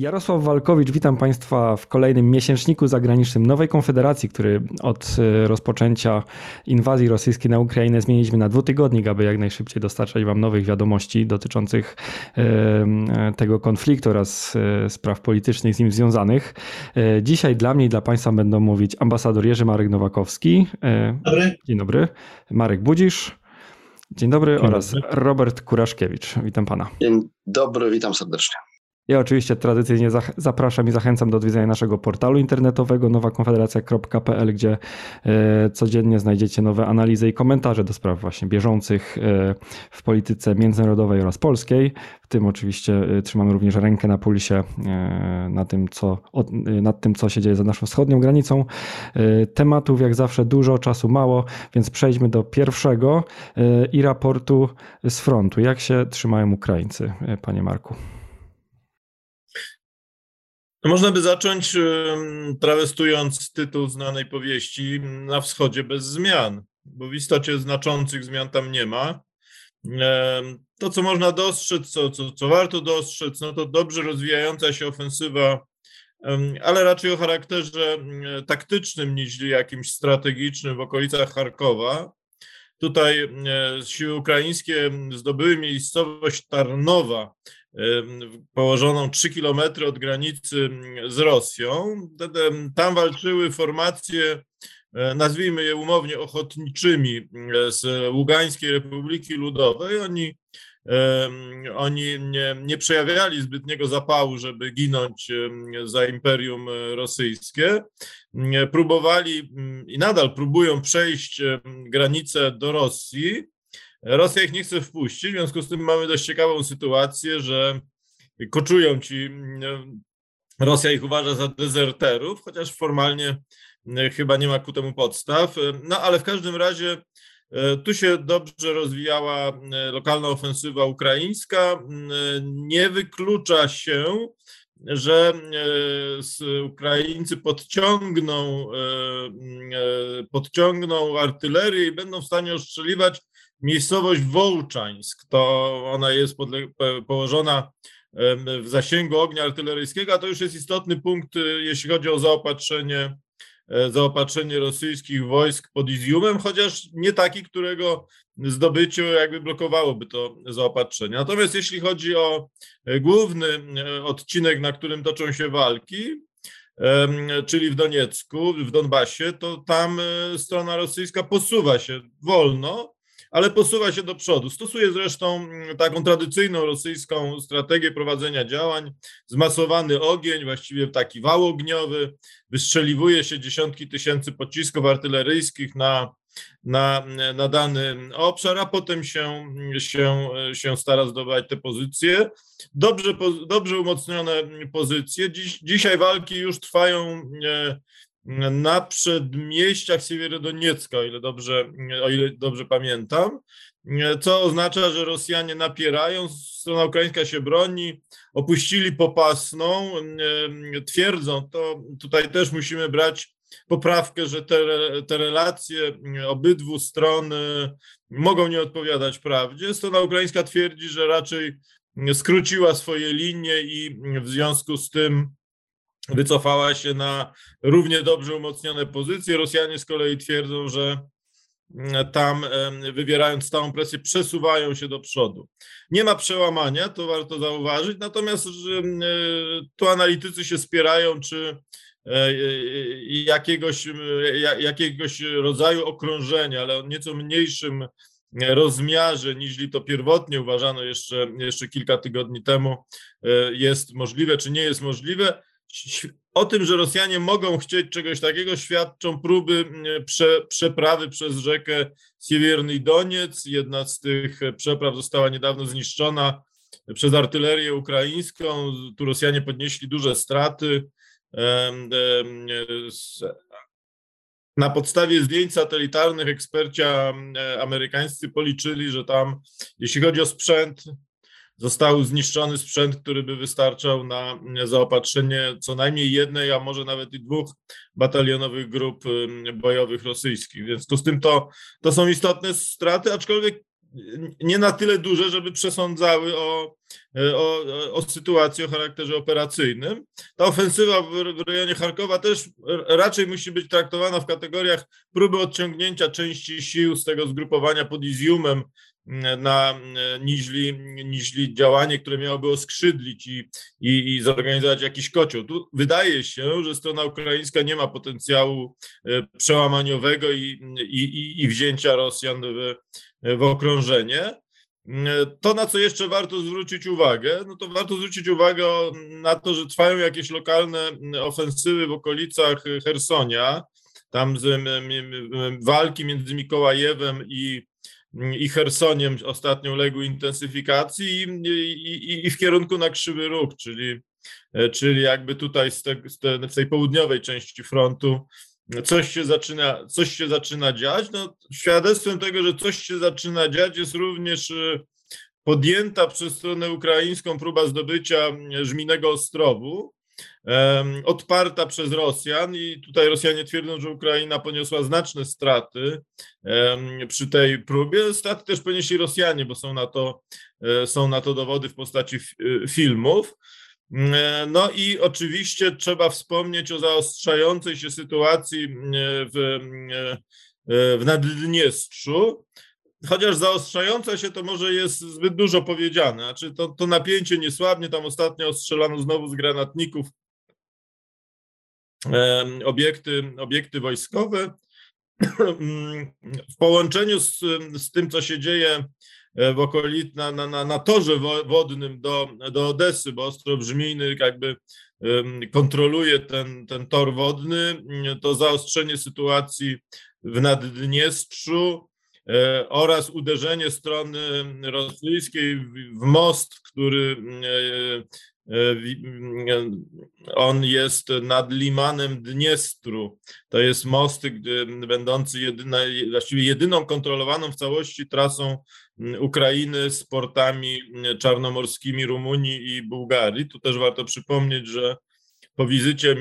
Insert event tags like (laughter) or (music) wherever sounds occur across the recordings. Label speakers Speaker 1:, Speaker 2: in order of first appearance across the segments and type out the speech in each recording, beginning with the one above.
Speaker 1: Jarosław Walkowicz, witam Państwa w kolejnym miesięczniku zagranicznym Nowej Konfederacji, który od e, rozpoczęcia inwazji rosyjskiej na Ukrainę zmieniliśmy na dwutygodnik, aby jak najszybciej dostarczać Wam nowych wiadomości dotyczących e, tego konfliktu oraz e, spraw politycznych z nim związanych. Dzisiaj dla mnie i dla Państwa będą mówić ambasador Jerzy Marek Nowakowski.
Speaker 2: Dobry.
Speaker 1: Dzień dobry. Marek Budzisz. Dzień dobry Dzień oraz dobry. Robert Kuraszkiewicz. Witam Pana.
Speaker 2: Dzień dobry, witam serdecznie.
Speaker 1: Ja oczywiście tradycyjnie zapraszam i zachęcam do odwiedzenia naszego portalu internetowego nowakonfederacja.pl, gdzie e, codziennie znajdziecie nowe analizy i komentarze do spraw właśnie bieżących e, w polityce międzynarodowej oraz polskiej. W tym oczywiście e, trzymamy również rękę na pulsie na tym, co, nad tym, co się dzieje za naszą wschodnią granicą. Tematów jak zawsze dużo, czasu mało, więc przejdźmy do pierwszego i raportu z frontu. Jak się trzymają Ukraińcy, panie Marku?
Speaker 3: Można by zacząć trawestując tytuł znanej powieści Na wschodzie bez zmian, bo w istocie znaczących zmian tam nie ma. To, co można dostrzec, co, co, co warto dostrzec, no to dobrze rozwijająca się ofensywa, ale raczej o charakterze taktycznym niż jakimś strategicznym w okolicach Charkowa. Tutaj siły ukraińskie zdobyły miejscowość Tarnowa, położoną 3 kilometry od granicy z Rosją. Tam walczyły formacje, e, nazwijmy je umownie ochotniczymi z Ługańskiej Republiki Ludowej. Oni, oni nie, nie przejawiali zbytniego zapału, żeby ginąć za Imperium Rosyjskie. Próbowali i nadal próbują przejść granicę do Rosji Rosja ich nie chce wpuścić, w związku z tym mamy dość ciekawą sytuację, że koczują ci, mm, Rosja ich uważa za dezerterów, chociaż formalnie mm, chyba nie ma ku temu podstaw. No ale w każdym razie e, tu się dobrze rozwijała mm, lokalna ofensywa ukraińska. Nie wyklucza się, że e, Ukraińcy podciągną, e, podciągną artylerię i będą w stanie ostrzeliwać Miejscowość Wołczańsk, to ona jest położona w zasięgu ognia artyleryjskiego, a to już jest istotny punkt, y, jeśli chodzi o zaopatrzenie, e, zaopatrzenie rosyjskich wojsk pod Izjumem, chociaż nie taki, którego zdobycie jakby blokowałoby to zaopatrzenie. Natomiast jeśli chodzi o e, główny e, odcinek, na którym toczą się walki, czyli w Doniecku, w Donbasie, to tam strona rosyjska posuwa się wolno, ale posuwa się do przodu. Stosuje zresztą mm, taką tradycyjną rosyjską strategię prowadzenia działań, zmasowany ogień, właściwie taki wał ogniowy, wystrzeliwuje się dziesiątki tysięcy pocisków artyleryjskich na, na, na dany obszar, a potem się, się, się stara zdobywać te pozycje. Dobrze, dobrze umocnione pozycje. Dziś, dzisiaj walki już trwają e, na przedmieściach Siewierodoniecka, o ile dobrze, o ile dobrze pamiętam, co oznacza, że Rosjanie napierają, strona ukraińska się broni, opuścili Popasną, twierdzą, to tutaj też musimy brać poprawkę, że te, te relacje obydwu stron mogą nie odpowiadać prawdzie. Strona ukraińska twierdzi, że raczej skróciła swoje linie i w związku z tym wycofała się na równie dobrze umocnione pozycje. Rosjanie z kolei twierdzą, że mm, tam wywierając stałą presję przesuwają się do przodu. Nie ma przełamania, to warto zauważyć, natomiast mm, e, tu analitycy się spierają, czy e, e, jakiegoś, jakiegoś rodzaju okrążenia, ale o nieco mniejszym rozmiarze niż to pierwotnie uważano jeszcze, jeszcze kilka tygodni temu jest możliwe, czy nie jest możliwe. O tym, że Rosjanie mogą chcieć czegoś takiego, świadczą próby mm, prze, przeprawy przez rzekę Siewierny Doniec. Jedna z tych przepraw została niedawno zniszczona przez artylerię ukraińską. Tu Rosjanie podnieśli duże straty. Na podstawie zdjęć satelitarnych eksperci amerykańscy policzyli, że tam, jeśli chodzi o sprzęt, został zniszczony sprzęt, który by wystarczał na zaopatrzenie co najmniej jednej, a może nawet i dwóch batalionowych grup bojowych rosyjskich. Więc tu z tym to, to są istotne straty, aczkolwiek nie na tyle duże, żeby przesądzały o, o, o sytuacji o charakterze operacyjnym. Ta ofensywa w, w rejonie Charkowa też raczej musi być traktowana w kategoriach próby odciągnięcia części sił z tego zgrupowania pod Iziumem na niźli, niźli działanie, które miałoby oskrzydlić i, i, i zorganizować jakiś kocioł. Tu wydaje się, że strona ukraińska nie ma potencjału e, przełamaniowego i, i, i wzięcia Rosjan w, w okrążenie. To, na co jeszcze warto zwrócić uwagę, no to warto zwrócić uwagę na to, że trwają jakieś lokalne ofensywy w okolicach Hersonia. Tam z, walki między Mikołajewem i i Chersoniem ostatnio uległy intensyfikacji i, i, i w kierunku na Krzywy Róg, czyli, e, czyli jakby tutaj z, te, z, te, tej południowej części frontu coś się zaczyna, coś się zaczyna dziać. No, świadectwem tego, że coś się zaczyna dziać jest również e, podjęta przez stronę ukraińską próba zdobycia Żminego Ostrowu, odparta przez Rosjan i tutaj Rosjanie twierdzą, że Ukraina poniosła znaczne straty przy tej próbie. Straty też ponieśli Rosjanie, bo są na to, e, są na to dowody w postaci e, filmów. E, no i oczywiście trzeba wspomnieć o zaostrzającej się sytuacji w, w Naddniestrzu, chociaż zaostrzająca się to może jest zbyt dużo powiedziane. Znaczy to, to napięcie nie słabnie, tam ostatnio ostrzelano znowu z granatników obiekty, obiekty wojskowe. W połączeniu z, z tym, co się dzieje e, w okolic, na, na, na torze wodnym do, do Odesy, bo Ostrobrzmijny jakby kontroluje ten, ten tor wodny, to zaostrzenie sytuacji w Naddniestrzu oraz uderzenie strony rosyjskiej w most, który e, E, on jest nad Limanem Dniestru. To jest most będący jedyna, właściwie jedyną kontrolowaną w całości trasą Ukrainy z portami czarnomorskimi Rumunii i Bułgarii. Tu też warto przypomnieć, że po wizycie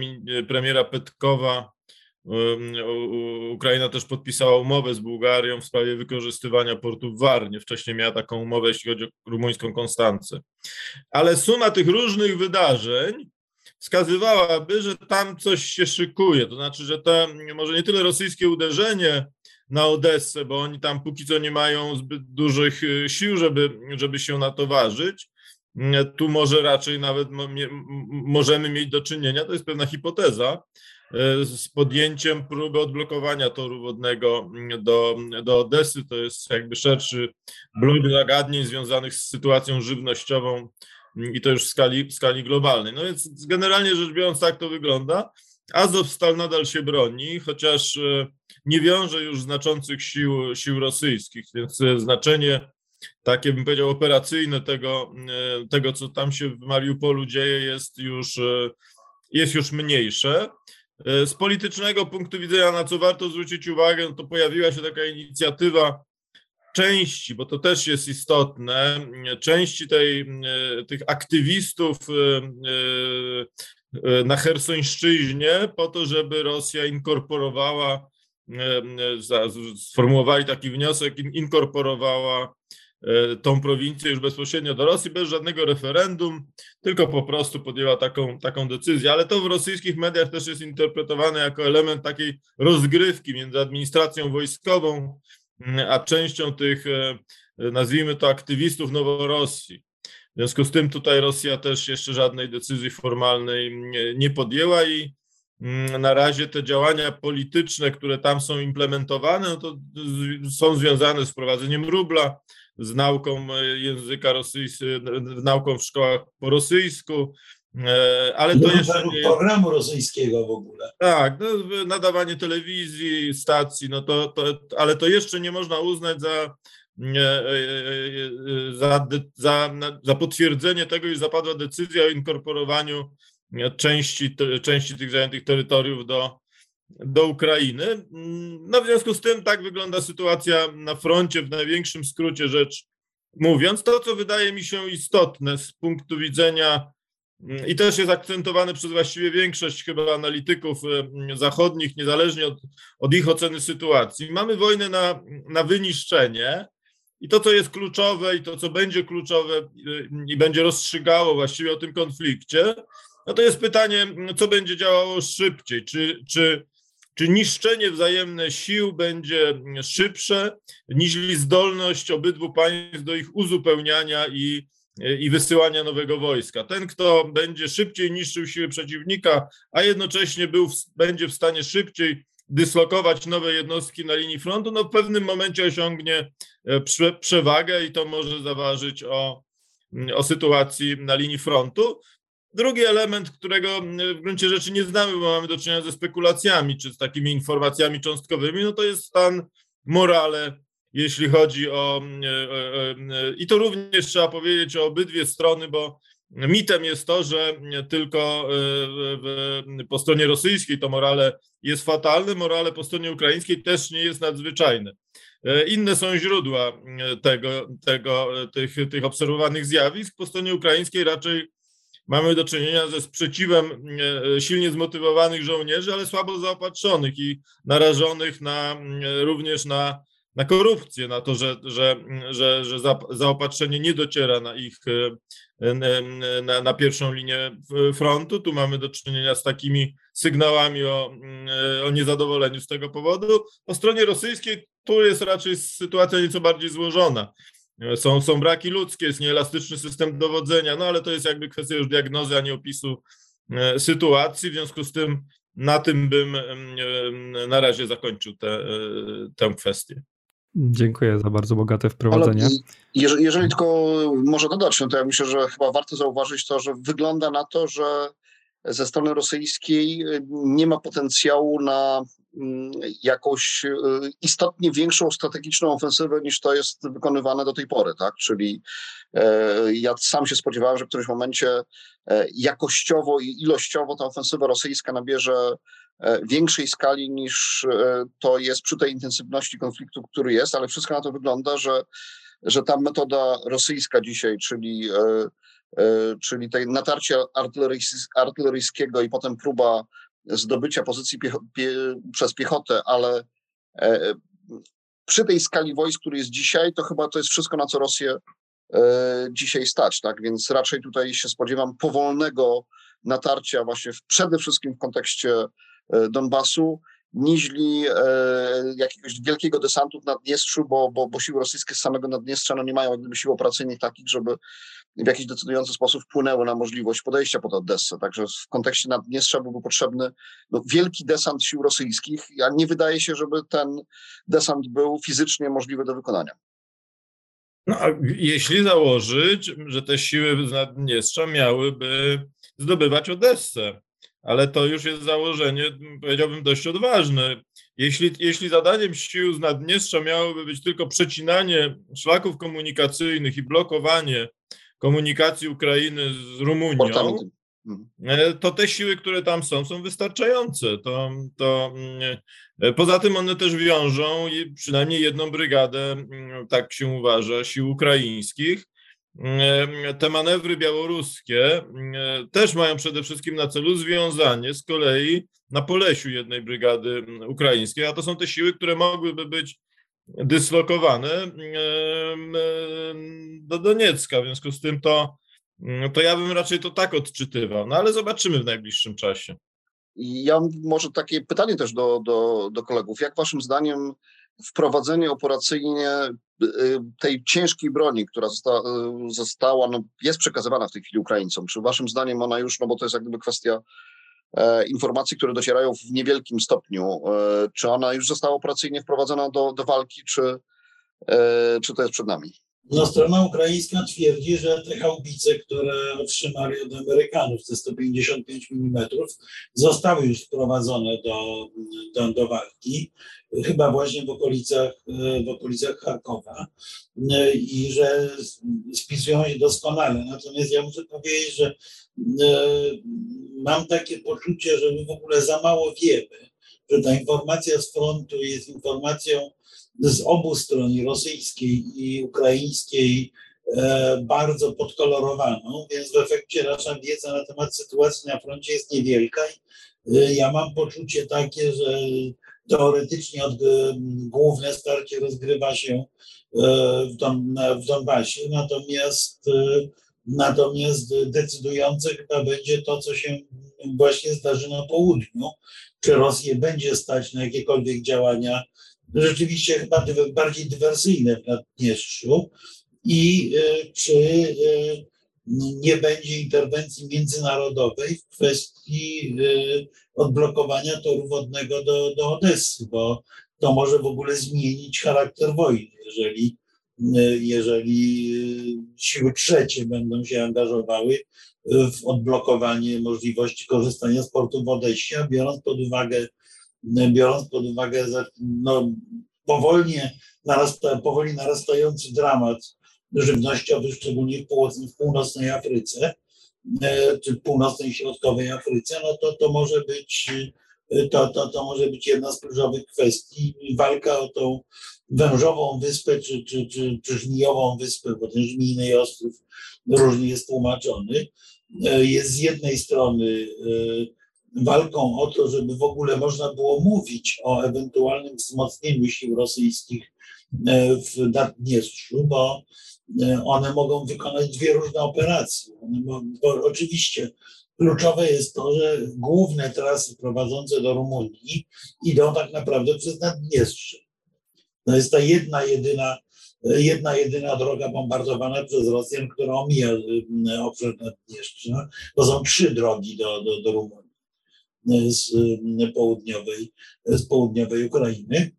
Speaker 3: premiera Petkowa Ukraina też podpisała umowę z Bułgarią w sprawie wykorzystywania portu w Warnie. Wcześniej miała taką umowę, jeśli chodzi o rumuńską Konstancę. Ale suma tych różnych wydarzeń wskazywałaby, że tam coś się szykuje. To znaczy, że to może nie tyle rosyjskie uderzenie na Odessę, bo oni tam póki co nie mają zbyt dużych y, sił, żeby, żeby się na to ważyć. Tu może raczej nawet możemy mieć do czynienia, to jest pewna hipoteza, E, z podjęciem próby odblokowania toru wodnego do, do Odesy. To jest jakby szerszy blok zagadnień związanych z sytuacją żywnościową i to już w skali, w skali globalnej. No więc generalnie rzecz biorąc tak to wygląda. Azowstal nadal się broni, chociaż e, nie wiąże już znaczących sił, sił rosyjskich, więc znaczenie takie bym powiedział operacyjne tego, e, tego co tam się w Mariupolu dzieje jest już, jest już mniejsze. E, z politycznego punktu widzenia, na co warto zwrócić uwagę, to pojawiła się taka inicjatywa części, bo to też jest istotne, części tej, e, tych aktywistów e, na Hersońszczyźnie po to, żeby Rosja inkorporowała, sformułowali taki wniosek, inkorporowała E, tą prowincję już bezpośrednio do Rosji bez żadnego referendum, tylko po prostu podjęła taką, taką decyzję. Ale to w rosyjskich mediach też jest interpretowane jako element takiej rozgrywki między administracją wojskową mm, a częścią tych, e, nazwijmy to, aktywistów Noworosji. W związku z tym tutaj Rosja też jeszcze żadnej decyzji formalnej nie, nie podjęła i mm, na razie te działania polityczne, które tam są implementowane, no to są związane z wprowadzeniem rubla, z nauką e, języka rosyjskiego, nauką w szkołach po rosyjsku, e, ale to jeszcze
Speaker 2: nie... programu rosyjskiego w ogóle.
Speaker 3: Tak, no, nadawanie telewizji, stacji, no to, to, ale to jeszcze nie można uznać za, e, za, za, za potwierdzenie tego, iż zapadła decyzja o inkorporowaniu części, części tych zajętych terytoriów do, do Ukrainy. No w związku z tym tak wygląda sytuacja na froncie, w największym skrócie rzecz mówiąc. To, co wydaje mi się istotne z punktu widzenia i też jest akcentowane przez właściwie większość chyba analityków zachodnich, niezależnie od, od ich oceny sytuacji. Mamy wojnę na, na wyniszczenie I to, co jest kluczowe i to, co będzie kluczowe i będzie rozstrzygało właściwie o tym konflikcie, no to jest pytanie, co będzie działało szybciej. Czy, czy, czy niszczenie wzajemne sił będzie szybsze niż zdolność obydwu państw do ich uzupełniania i, i wysyłania nowego wojska. Ten, kto będzie szybciej niszczył siły przeciwnika, a jednocześnie był, będzie w stanie szybciej dyslokować nowe jednostki na linii frontu, no w pewnym momencie osiągnie e, prze, przewagę i to może zaważyć o, o sytuacji na linii frontu. Drugi element, którego w gruncie rzeczy nie znamy, bo mamy do czynienia ze spekulacjami czy z takimi informacjami cząstkowymi, no to jest stan morale, jeśli chodzi o. E, e, I to również trzeba powiedzieć o obydwie strony, bo Mitem jest to, że tylko e, po stronie rosyjskiej to morale jest fatalne, morale po stronie ukraińskiej też nie jest nadzwyczajne. E, inne są źródła e, tego, tego, tych, tych obserwowanych zjawisk. Po stronie ukraińskiej raczej mamy do czynienia ze sprzeciwem silnie zmotywowanych żołnierzy, ale słabo zaopatrzonych i narażonych na, również na na korupcję, na to, że, że, że, że zaopatrzenie nie dociera na ich e, na, na pierwszą linię frontu. Tu mamy do czynienia z takimi sygnałami o, e, o niezadowoleniu z tego powodu. Po stronie rosyjskiej tu jest raczej sytuacja nieco bardziej złożona. Są, są braki ludzkie, jest nieelastyczny system dowodzenia, no ale to jest jakby kwestia już diagnozy, a nie opisu e, sytuacji. W związku z tym na tym bym na razie zakończył tę tę kwestię.
Speaker 1: Dziękuję za bardzo bogate wprowadzenie. Ale
Speaker 4: jeżeli, jeżeli tylko może dodać, no to ja myślę, że chyba warto zauważyć to, że wygląda na to, że ze strony rosyjskiej nie ma potencjału na mm, jakąś y, istotnie większą strategiczną ofensywę niż to jest wykonywane do tej pory, tak? Czyli e, ja sam się spodziewałem, że w którymś momencie e, jakościowo i ilościowo ta ofensywa rosyjska nabierze E, większej skali niż to jest przy tej intensywności konfliktu, który jest, ale wszystko na to wygląda, że, że ta metoda rosyjska dzisiaj, czyli, e, czyli tej natarcia artyleryjskiego i potem próba zdobycia pozycji piecho pie przez piechotę, ale przy tej skali wojsk, który jest dzisiaj, to chyba to jest wszystko, na co Rosję dzisiaj stać, tak? Więc raczej tutaj się spodziewam powolnego natarcia właśnie w, przede wszystkim w kontekście E, Donbasu, niźli e, jakiegoś wielkiego desantu w Naddniestrzu, bo, bo, bo siły rosyjskie z samego Naddniestrza no, nie mają jakby sił operacyjnych takich, żeby w jakiś decydujący sposób wpłynęły na możliwość podejścia pod Odessę. Także w kontekście Naddniestrza byłby potrzebny no, wielki desant sił rosyjskich, a nie wydaje się, żeby ten desant był fizycznie możliwy do wykonania.
Speaker 3: No, a jeśli założyć, że te siły z Naddniestrza miałyby zdobywać Odessę, ale to już jest założenie, powiedziałbym, dość odważne. Jeśli, jeśli zadaniem sił z Naddniestrza miałoby być tylko przecinanie szlaków komunikacyjnych i blokowanie komunikacji Ukrainy z Rumunią, mhm. e, to te siły, które tam są, są wystarczające. To, to, e, poza tym one też wiążą przynajmniej jedną brygadę, mm, tak się uważa, sił ukraińskich, te manewry białoruskie też mają przede wszystkim na celu związanie z kolei na Polesiu jednej brygady ukraińskiej, a to są te siły, które mogłyby być dyslokowane do Doniecka. W związku z tym to, to ja bym raczej to tak odczytywał, no ale zobaczymy w najbliższym czasie.
Speaker 4: Ja może takie pytanie też do, do, do kolegów. Jak waszym zdaniem wprowadzenie operacyjnie y, y, tej ciężkiej broni, która została, y, została no, jest przekazywana w tej chwili Ukraińcom. Czy waszym zdaniem ona już, no bo to jest jak gdyby kwestia e, informacji, które docierają w niewielkim stopniu, e, czy ona już została operacyjnie wprowadzona do, do walki, czy, e, czy to jest przed nami?
Speaker 2: No, strona ukraińska twierdzi, że te haubice, które otrzymali od Amerykanów, te 155 mm, zostały już wprowadzone do, do, do walki, chyba właśnie w okolicach, w okolicach Charkowa i że spisują się doskonale. Natomiast ja muszę powiedzieć, że e, mam takie poczucie, że my w ogóle za mało wiemy, że ta informacja z frontu jest informacją z obu stron, i rosyjskiej i ukraińskiej, e, bardzo podkolorowaną, więc w efekcie nasza wiedza na temat sytuacji na froncie jest niewielka. E, ja mam poczucie takie, że teoretycznie od, główne starcie rozgrywa się w, Don, w Donbasie, natomiast, natomiast decydujące chyba będzie to, co się właśnie zdarzy na południu, czy Rosję będzie stać na jakiekolwiek działania rzeczywiście chyba bardziej dywersyjne w Naddniestrzu i czy nie będzie interwencji międzynarodowej w kwestii odblokowania toru wodnego do, do Odessy, bo to może w ogóle zmienić charakter wojny, jeżeli, jeżeli siły trzecie będą się angażowały w odblokowanie możliwości korzystania z portu w Odessie, biorąc pod uwagę, biorąc pod uwagę no, powolnie narasta, powoli narastający dramat żywnościowy, szczególnie w północnej Afryce, czy północnej i środkowej Afryce, no to to może być to, to, to może być jedna z kluczowych kwestii. Walka o tą wężową wyspę czy, czy, czy, czy żmijową wyspę, bo ten żmijny ostrów różnie jest tłumaczony, jest z jednej strony walką o to, żeby w ogóle można było mówić o ewentualnym wzmocnieniu sił rosyjskich w Naddniestrzu, bo one mogą wykonać dwie różne operacje. Bo oczywiście Kluczowe jest to, że główne trasy prowadzące do Rumunii idą tak naprawdę przez Naddniestrze. To jest ta jedna, jedyna, jedna, jedyna droga bombardowana przez Rosjan, która omija obszar Naddniestrza. To są trzy drogi do, do, do Rumunii z y, południowej, z południowej Ukrainy.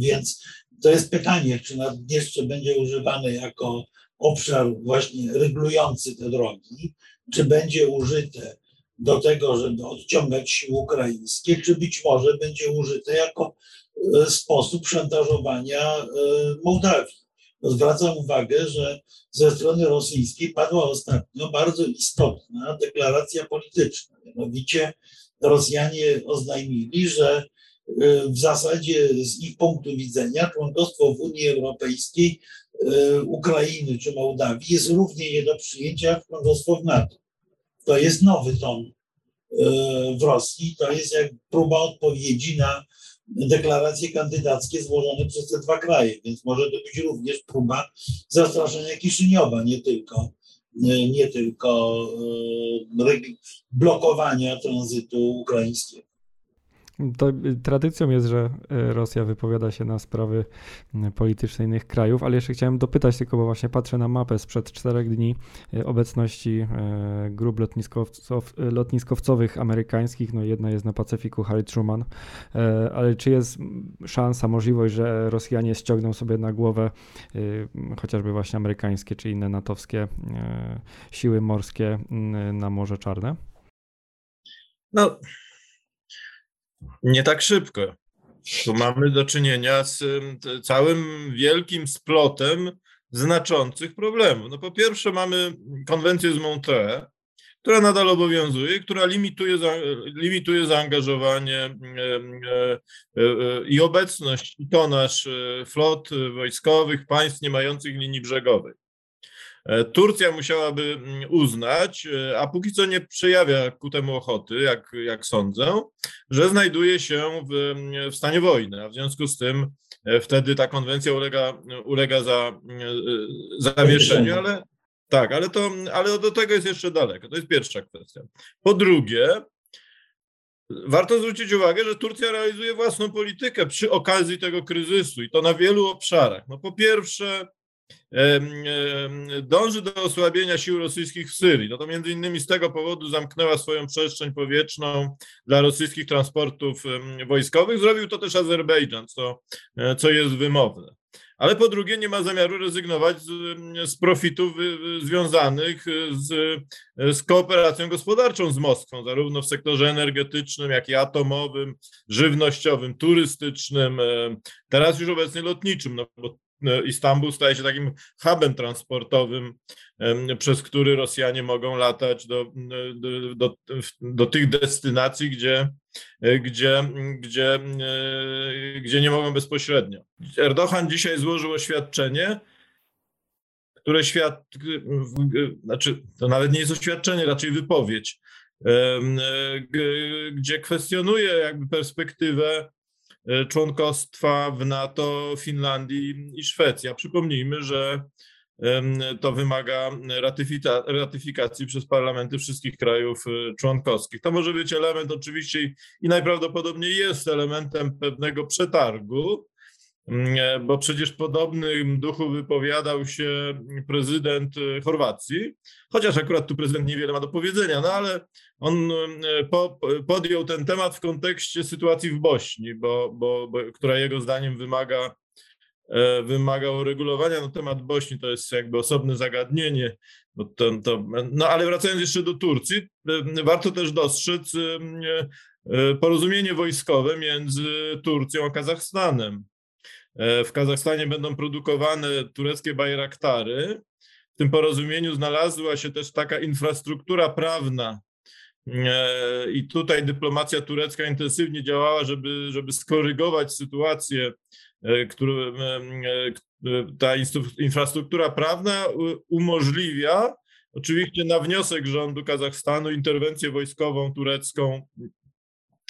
Speaker 2: Więc to jest pytanie, czy Naddniestrze będzie używane jako obszar właśnie regulujący te drogi, czy będzie użyte do tego, żeby odciągać siły ukraińskie, czy być może będzie użyte jako e, sposób szantażowania e, Mołdawii. Zwracam uwagę, że ze strony rosyjskiej padła ostatnio bardzo istotna deklaracja polityczna. Mianowicie Rosjanie oznajmili, że e, w zasadzie z ich punktu widzenia członkostwo w Unii Europejskiej Ukrainy czy Mołdawii jest równie nie do przyjęcia jak członkostwo w NATO. To jest nowy ton e, w Rosji. To jest jak próba odpowiedzi na deklaracje kandydackie złożone przez te dwa kraje, więc może to być również próba zastraszenia Kiszyniowa, nie tylko, nie tylko e, blokowania tranzytu ukraińskiego.
Speaker 1: To y, tradycją jest, że y, Rosja wypowiada się na sprawy y, polityczne innych krajów, ale jeszcze chciałem dopytać tylko, bo właśnie patrzę na mapę sprzed czterech dni obecności grup lotniskowcow, lotniskowcowych amerykańskich. No jedna jest na Pacyfiku, Harry Truman, ale czy jest szansa, możliwość, że Rosjanie ściągną sobie na głowę chociażby właśnie amerykańskie czy inne natowskie siły morskie na Morze Czarne?
Speaker 3: No, nie tak szybko. Tu mamy do czynienia z całym wielkim splotem znaczących problemów. No po pierwsze mamy konwencję z Montreux, która nadal obowiązuje, która limituje, limituje zaangażowanie e, e, e, i obecność i tonaż flot wojskowych państw nie mających linii brzegowej. E, Turcja musiałaby mm, uznać, e, a póki co nie przejawia ku temu ochoty, jak, jak sądzę, że znajduje się w, mm, w stanie wojny, a w związku z tym e, wtedy ta konwencja ulega, ulega za, zawieszeniu, ale tak, ale, to, ale do tego jest jeszcze daleko. To jest pierwsza kwestia. Po drugie, Warto zwrócić uwagę, że Turcja realizuje własną politykę przy okazji tego kryzysu i to na wielu obszarach. No po pierwsze, dąży do osłabienia sił rosyjskich w Syrii. No to między innymi z tego powodu zamknęła swoją przestrzeń powietrzną dla rosyjskich transportów wojskowych. Zrobił to też Azerbejdżan, co, e, co jest wymowne. Ale po drugie nie ma zamiaru rezygnować z, z profitów związanych z, z kooperacją gospodarczą z Moskwą, zarówno w sektorze energetycznym, jak i atomowym, żywnościowym, turystycznym, teraz już obecnie lotniczym, no bo E, Istanbul staje się takim hubem transportowym, przez który Rosjanie mogą latać do, do, do, do tych destynacji, gdzie, e, gdzie, gdzie, e, gdzie nie mogą bezpośrednio. Erdogan dzisiaj złożył oświadczenie, które świat, znaczy to nawet nie jest oświadczenie, raczej wypowiedź, gdzie kwestionuje jakby perspektywę członkostwa w NATO Finlandii i Szwecji. A przypomnijmy, że to wymaga ratyfikacji przez parlamenty wszystkich krajów członkowskich. To może być element oczywiście i najprawdopodobniej jest elementem pewnego przetargu, bo przecież w podobnym duchu wypowiadał się prezydent e, Chorwacji, chociaż akurat tu prezydent niewiele ma do powiedzenia, no ale on e, po, podjął ten temat w kontekście sytuacji w Bośni, bo, bo, bo, która jego zdaniem wymaga, e, wymaga uregulowania. No temat Bośni to jest jakby osobne zagadnienie, to, to, no ale wracając jeszcze do Turcji, warto też dostrzec porozumienie wojskowe między Turcją a Kazachstanem E, w Kazachstanie będą produkowane tureckie bajraktary. W tym porozumieniu znalazła się też taka infrastruktura prawna, e, i tutaj dyplomacja turecka intensywnie działała, żeby, żeby skorygować sytuację, e, którą ta infrastruktura prawna umożliwia, oczywiście na wniosek rządu Kazachstanu, interwencję wojskową turecką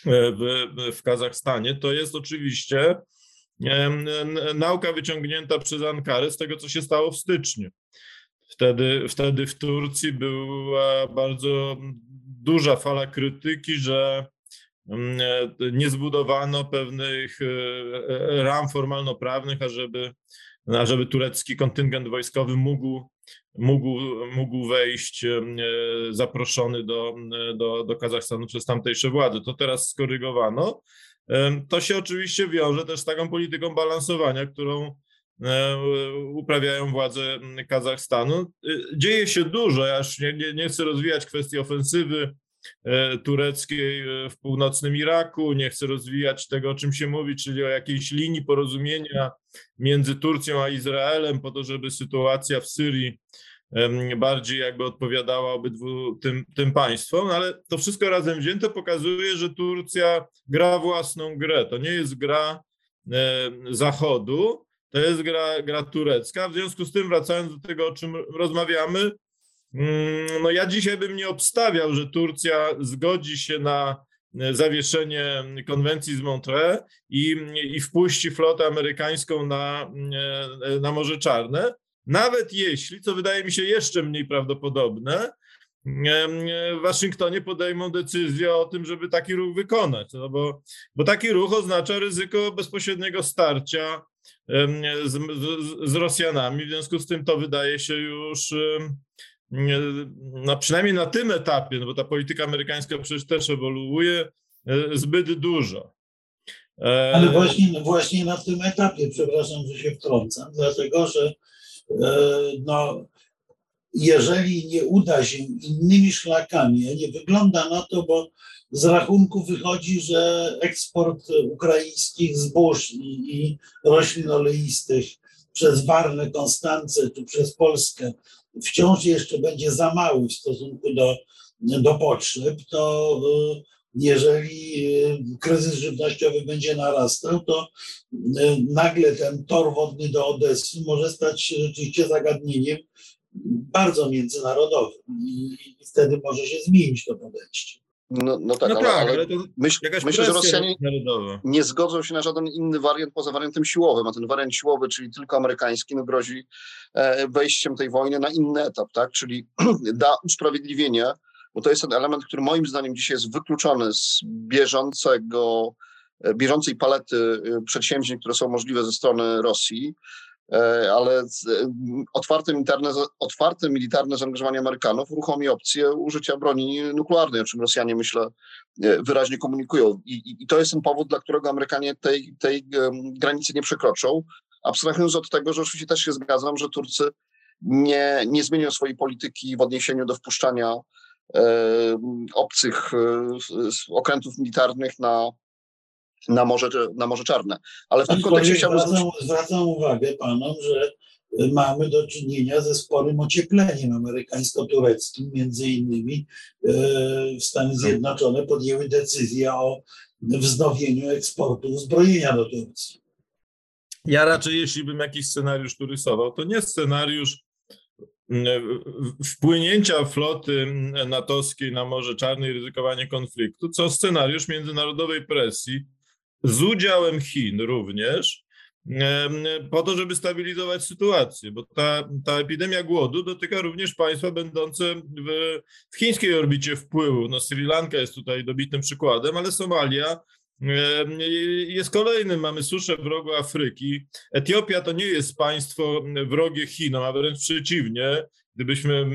Speaker 3: w, w Kazachstanie. To jest oczywiście nauka wyciągnięta przez Ankarę z tego, co się stało w styczniu. Wtedy, wtedy w Turcji była bardzo duża fala krytyki, że nie zbudowano pewnych e, e, ram formalno-prawnych, ażeby, ażeby turecki kontyngent wojskowy mógł, mógł, mógł wejść zaproszony do, do, do Kazachstanu przez tamtejsze władze. To teraz skorygowano. To się oczywiście wiąże też z taką polityką balansowania, którą e, uprawiają władze Kazachstanu. Y, dzieje się dużo, ja już nie, nie, nie chcę rozwijać kwestii ofensywy e, tureckiej e, w północnym Iraku, nie chcę rozwijać tego, o czym się mówi, czyli o jakiejś linii porozumienia między Turcją a Izraelem, po to, żeby sytuacja w Syrii bardziej jakby odpowiadała obydwu tym, tym państwom, no ale to wszystko razem wzięte pokazuje, że Turcja gra własną grę. To nie jest gra Zachodu, to jest gra, gra turecka. W związku z tym, wracając do tego, o czym rozmawiamy, mm, no ja dzisiaj bym nie obstawiał, że Turcja zgodzi się na zawieszenie konwencji z Montreux i, i wpuści flotę amerykańską na, na Morze Czarne. Nawet jeśli, co wydaje mi się jeszcze mniej prawdopodobne, w Waszyngtonie podejmą decyzję o tym, żeby taki ruch wykonać, no bo, bo taki ruch oznacza ryzyko bezpośredniego starcia z, z, z Rosjanami. W związku z tym to wydaje się już, no przynajmniej na tym etapie, no bo ta polityka amerykańska przecież też ewoluuje, e, zbyt dużo.
Speaker 2: E, Ale właśnie, właśnie na tym etapie, przepraszam, że się wtrącam, dlatego że no, jeżeli nie uda się innymi szlakami, nie wygląda na to, bo z rachunku wychodzi, że eksport ukraińskich zbóż i, i roślin oleistych przez Warnę, Konstancę czy przez Polskę wciąż jeszcze będzie za mały w stosunku do, do potrzeb, to e, jeżeli y, kryzys żywnościowy będzie narastał, to y, nagle ten tor wodny do Odessy może stać się rzeczywiście zagadnieniem bardzo międzynarodowym i wtedy może się zmienić to podejście.
Speaker 4: No, no tak, no ale, tak, ale myśl, myślę, że Rosjanie nie zgodzą się na żaden inny wariant poza wariantem siłowym, a ten wariant siłowy, czyli tylko amerykański, no grozi e, wejściem tej wojny na inny etap, tak? czyli (clears throat) da usprawiedliwienie bo to jest ten element, który moim zdaniem dzisiaj jest wykluczony z bieżącego, e, bieżącej palety e, przedsięwzięć, które są możliwe ze strony Rosji, e, ale otwarte militarne, otwarte militarne zaangażowanie Amerykanów uruchomi opcję użycia broni nuklearnej, o czym Rosjanie, myślę, wyraźnie komunikują. I, i to jest ten powód, dla którego Amerykanie tej, tej granicy nie przekroczą. Abstrahując od tego, że oczywiście też się zgadzam, że Turcy nie, nie zmienią swojej polityki w odniesieniu do wpuszczania obcych e, okrętów militarnych na, na, Morze, na Morze Czarne. Ale w tym kontekście chciałbym...
Speaker 2: Zwracam, zwracam uwagę panom, że mamy do czynienia ze sporym ociepleniem amerykańsko-tureckim. Między innymi e, Stany Zjednoczone podjęły decyzję o wznowieniu eksportu uzbrojenia do Turcji.
Speaker 3: Ja raczej, jeśli bym jakiś scenariusz tu rysował, to nie scenariusz wpłynięcia floty natowskiej na Morze Czarne i ryzykowanie konfliktu, co scenariusz międzynarodowej presji z udziałem Chin również, po to, żeby stabilizować sytuację, bo ta, ta epidemia głodu dotyka również państwa będące w, w chińskiej orbicie wpływu. No Sri Lanka jest tutaj dobitnym przykładem, ale Somalia jest kolejnym. Mamy suszę w rogu Afryki. Etiopia to nie jest państwo wrogie Chinom, a wręcz przeciwnie. Gdybyśmy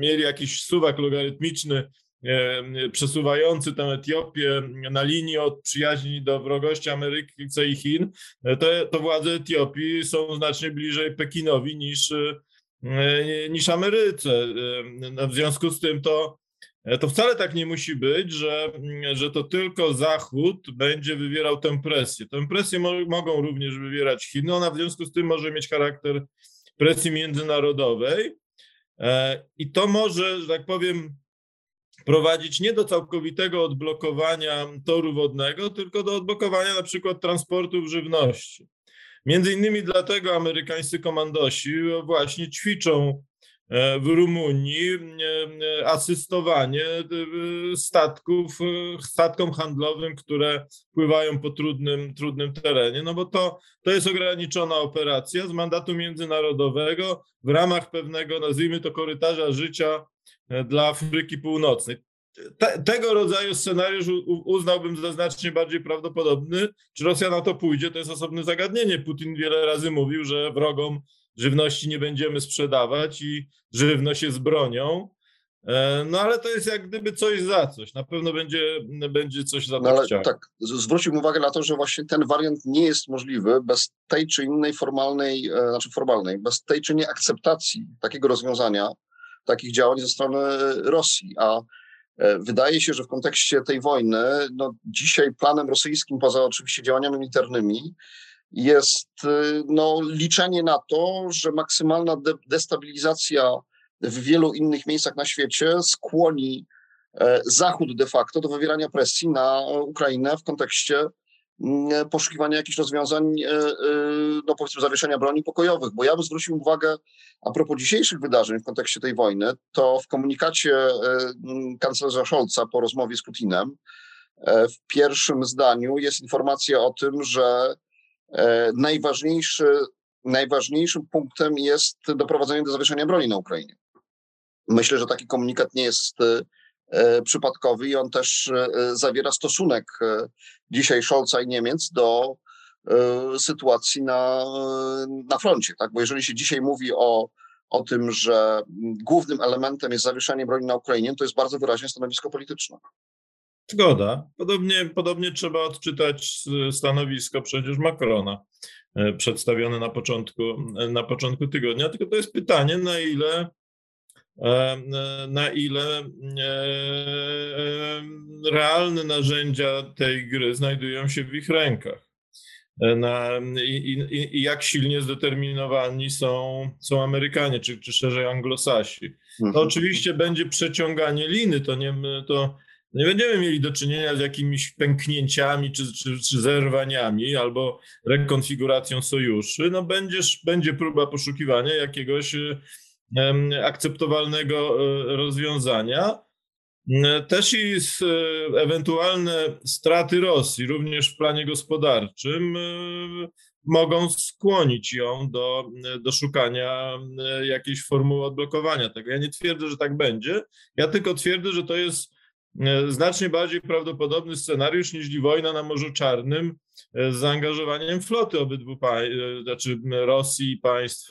Speaker 3: mieli jakiś suwak logarytmiczny przesuwający tę Etiopię na linii od przyjaźni do wrogości Ameryki i Chin, to, to władze Etiopii są znacznie bliżej Pekinowi niż, e, niż Ameryce. No, w związku z tym to, to wcale tak nie musi być, że, że to tylko Zachód będzie wywierał tę presję. Tę presję mo mogą również wywierać Chiny. Ona w związku z tym może mieć charakter presji międzynarodowej. E, I to może, że tak powiem, prowadzić nie do całkowitego odblokowania toru wodnego, tylko do odblokowania na przykład transportu żywności. Między innymi dlatego amerykańscy komandosi właśnie ćwiczą e, w Rumunii e, asystowanie e, statków, statkom handlowym, które pływają po trudnym, trudnym terenie, no bo to, to jest ograniczona operacja z mandatu międzynarodowego w ramach pewnego, nazwijmy to, korytarza życia dla Afryki Północnej. Te, tego rodzaju scenariusz uznałbym za znacznie bardziej prawdopodobny. Czy Rosja na to pójdzie, to jest osobne zagadnienie. Putin wiele razy mówił, że wrogom żywności nie będziemy sprzedawać i żywność jest bronią. E, no ale to jest jak gdyby coś za coś. Na pewno będzie, będzie coś za no, ale
Speaker 4: Tak, zwróciłbym uwagę na to, że właśnie ten wariant nie jest możliwy bez tej czy innej formalnej, e, znaczy formalnej, bez tej czy innej akceptacji takiego rozwiązania, takich działań ze strony Rosji. A e, wydaje się, że w kontekście tej wojny, no dzisiaj planem rosyjskim, poza oczywiście działaniami militarnymi, jest e, no, liczenie na to, że maksymalna de destabilizacja w wielu innych miejscach na świecie skłoni e, Zachód de facto do wywierania presji na Ukrainę w kontekście Mm, poszukiwania jakichś rozwiązań, e, e, no powiedzmy, zawieszenia broni pokojowych. Bo ja bym zwrócił uwagę, a propos dzisiejszych wydarzeń w kontekście tej wojny, to w komunikacie e, kanclerza Scholza po rozmowie z Putinem, w pierwszym zdaniu jest informacja o tym, że najważniejszy, najważniejszym punktem jest doprowadzenie do zawieszenia broni na Ukrainie. Myślę, że taki komunikat nie jest E, przypadkowy i on też e, zawiera stosunek e, dzisiaj Scholza i Niemiec do sytuacji na, na froncie. Tak? Bo jeżeli się dzisiaj mówi o, o tym, że głównym elementem jest zawieszenie broni na Ukrainie, to jest bardzo wyraźnie stanowisko polityczne.
Speaker 3: Zgoda. Podobnie, podobnie trzeba odczytać stanowisko przecież Macrona przedstawione na początku, na początku tygodnia. Tylko to jest pytanie, na ile E, na ile e, realne narzędzia tej gry znajdują się w ich rękach. E, na, i, i, i, jak silnie zdeterminowani są, są Amerykanie, czy, czy szerzej Anglosasi. To mhm. oczywiście będzie przeciąganie liny, to nie, to nie będziemy mieli do czynienia z jakimiś pęknięciami czy, czy, czy zerwaniami albo rekonfiguracją sojuszy. No będziesz, będzie próba poszukiwania jakiegoś akceptowalnego e, rozwiązania. Też i ewentualne straty Rosji, również w planie gospodarczym, mogą skłonić ją do, do szukania jakiejś formuły odblokowania tego. Ja nie twierdzę, że tak będzie. Ja tylko twierdzę, że to jest znacznie bardziej prawdopodobny scenariusz niż wojna na Morzu Czarnym z zaangażowaniem floty obydwu państw, znaczy Rosji i państw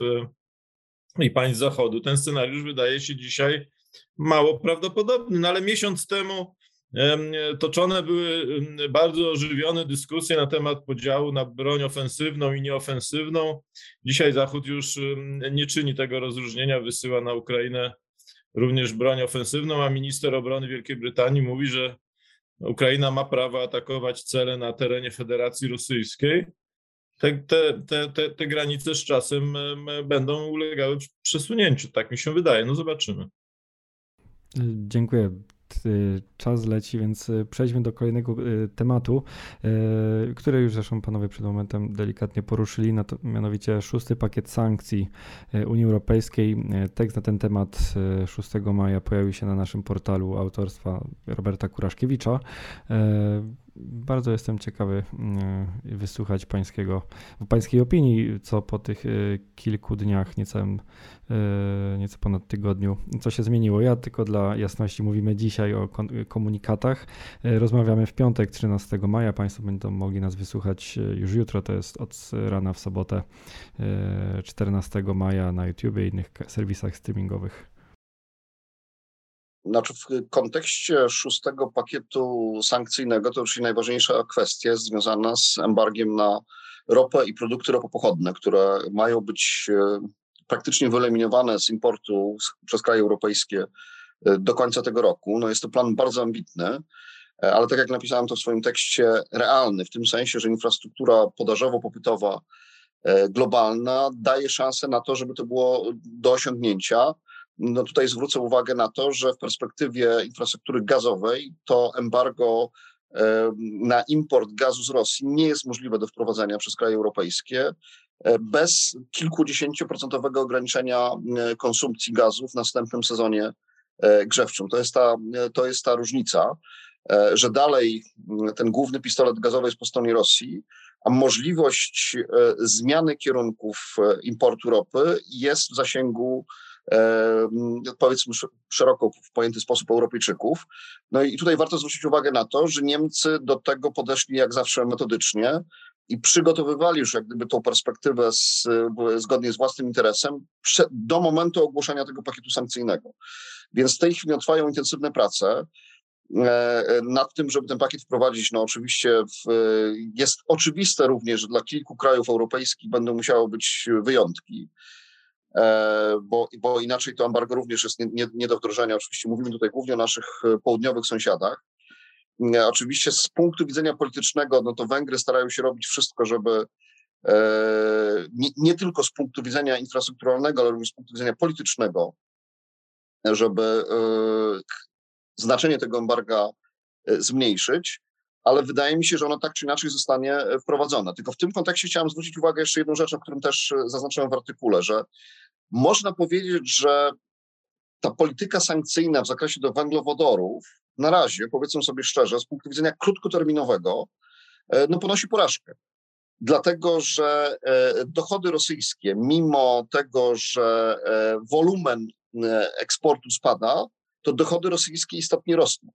Speaker 3: i państw Zachodu. Ten scenariusz wydaje się dzisiaj mało prawdopodobny, no ale miesiąc temu toczone były bardzo ożywione dyskusje na temat podziału na broń ofensywną i nieofensywną. Dzisiaj Zachód już nie czyni tego rozróżnienia, wysyła na Ukrainę również broń ofensywną, a minister obrony Wielkiej Brytanii mówi, że Ukraina ma prawo atakować cele na terenie Federacji Rosyjskiej te, te, te, te, granice z czasem będą ulegały przesunięciu. Tak mi się wydaje. No zobaczymy.
Speaker 1: Dziękuję. Czas leci, więc e, przejdźmy do kolejnego e, tematu, który już zresztą panowie przed momentem delikatnie poruszyli, mianowicie szósty pakiet sankcji Unii Europejskiej. Tekst na ten temat 6 maja pojawił się na naszym portalu autorstwa Roberta Kuraszkiewicza. Bardzo jestem ciekawy y, wysłuchać pańskiego, pańskiej opinii, co po tych y, kilku dniach, niecałym, nieco ponad tygodniu, co się zmieniło. Ja tylko dla jasności mówimy dzisiaj o komunikatach. Rozmawiamy w piątek, 13 maja. Państwo będą mogli nas wysłuchać już jutro, to jest od rana w sobotę, 14 maja na YouTube i innych serwisach streamingowych.
Speaker 4: Znaczy w kontekście szóstego pakietu sankcyjnego to już najważniejsza kwestia jest związana z embargiem na ropę i produkty ropopochodne, które mają być e, praktycznie wyeliminowane z importu przez kraje europejskie e, do końca tego roku. No jest to plan bardzo ambitny, e, ale tak jak napisałem to w swoim tekście, realny, w tym sensie, że infrastruktura podażowo-popytowa globalna daje szansę na to, żeby to było do osiągnięcia no tutaj zwrócę uwagę na to, że w perspektywie infrastruktury gazowej to embargo na import gazu z Rosji nie jest możliwe do wprowadzenia przez kraje europejskie e, bez kilkudziesięcioprocentowego ograniczenia e, konsumpcji gazu w następnym sezonie e, grzewczym. To jest ta, to jest ta różnica, że dalej ten główny pistolet gazowy jest po stronie Rosji, a możliwość zmiany kierunków importu ropy jest w zasięgu powiedzmy szeroko w pojęty sposób Europejczyków. No i tutaj warto zwrócić uwagę na to, że Niemcy do tego podeszli jak zawsze metodycznie i przygotowywali już jak gdyby tą perspektywę z, zgodnie z własnym interesem do momentu ogłoszenia tego pakietu sankcyjnego. Więc w tej chwili trwają intensywne prace e, nad tym, żeby ten pakiet wprowadzić. No oczywiście w, jest oczywiste również, że dla kilku krajów europejskich będą musiały być wyjątki. E, bo, bo inaczej to embargo również jest nie, nie, nie do wdrożenia. Oczywiście mówimy tutaj głównie o naszych e, południowych sąsiadach. E, oczywiście z punktu widzenia politycznego, no to Węgry starają się robić wszystko, żeby nie, nie, tylko z punktu widzenia infrastrukturalnego, ale również z punktu widzenia politycznego, żeby znaczenie tego embarga zmniejszyć, ale wydaje mi się, że ono tak czy inaczej zostanie wprowadzone. Tylko w tym kontekście chciałem zwrócić uwagę jeszcze jedną rzecz, o którym też zaznaczyłem w artykule, że można powiedzieć, że ta polityka sankcyjna w zakresie do węglowodorów na razie, powiedzmy sobie szczerze, z punktu widzenia krótkoterminowego, e, no ponosi porażkę. Dlatego, że e, dochody rosyjskie, mimo tego, że e, wolumen eksportu spada, to dochody rosyjskie istotnie rosną.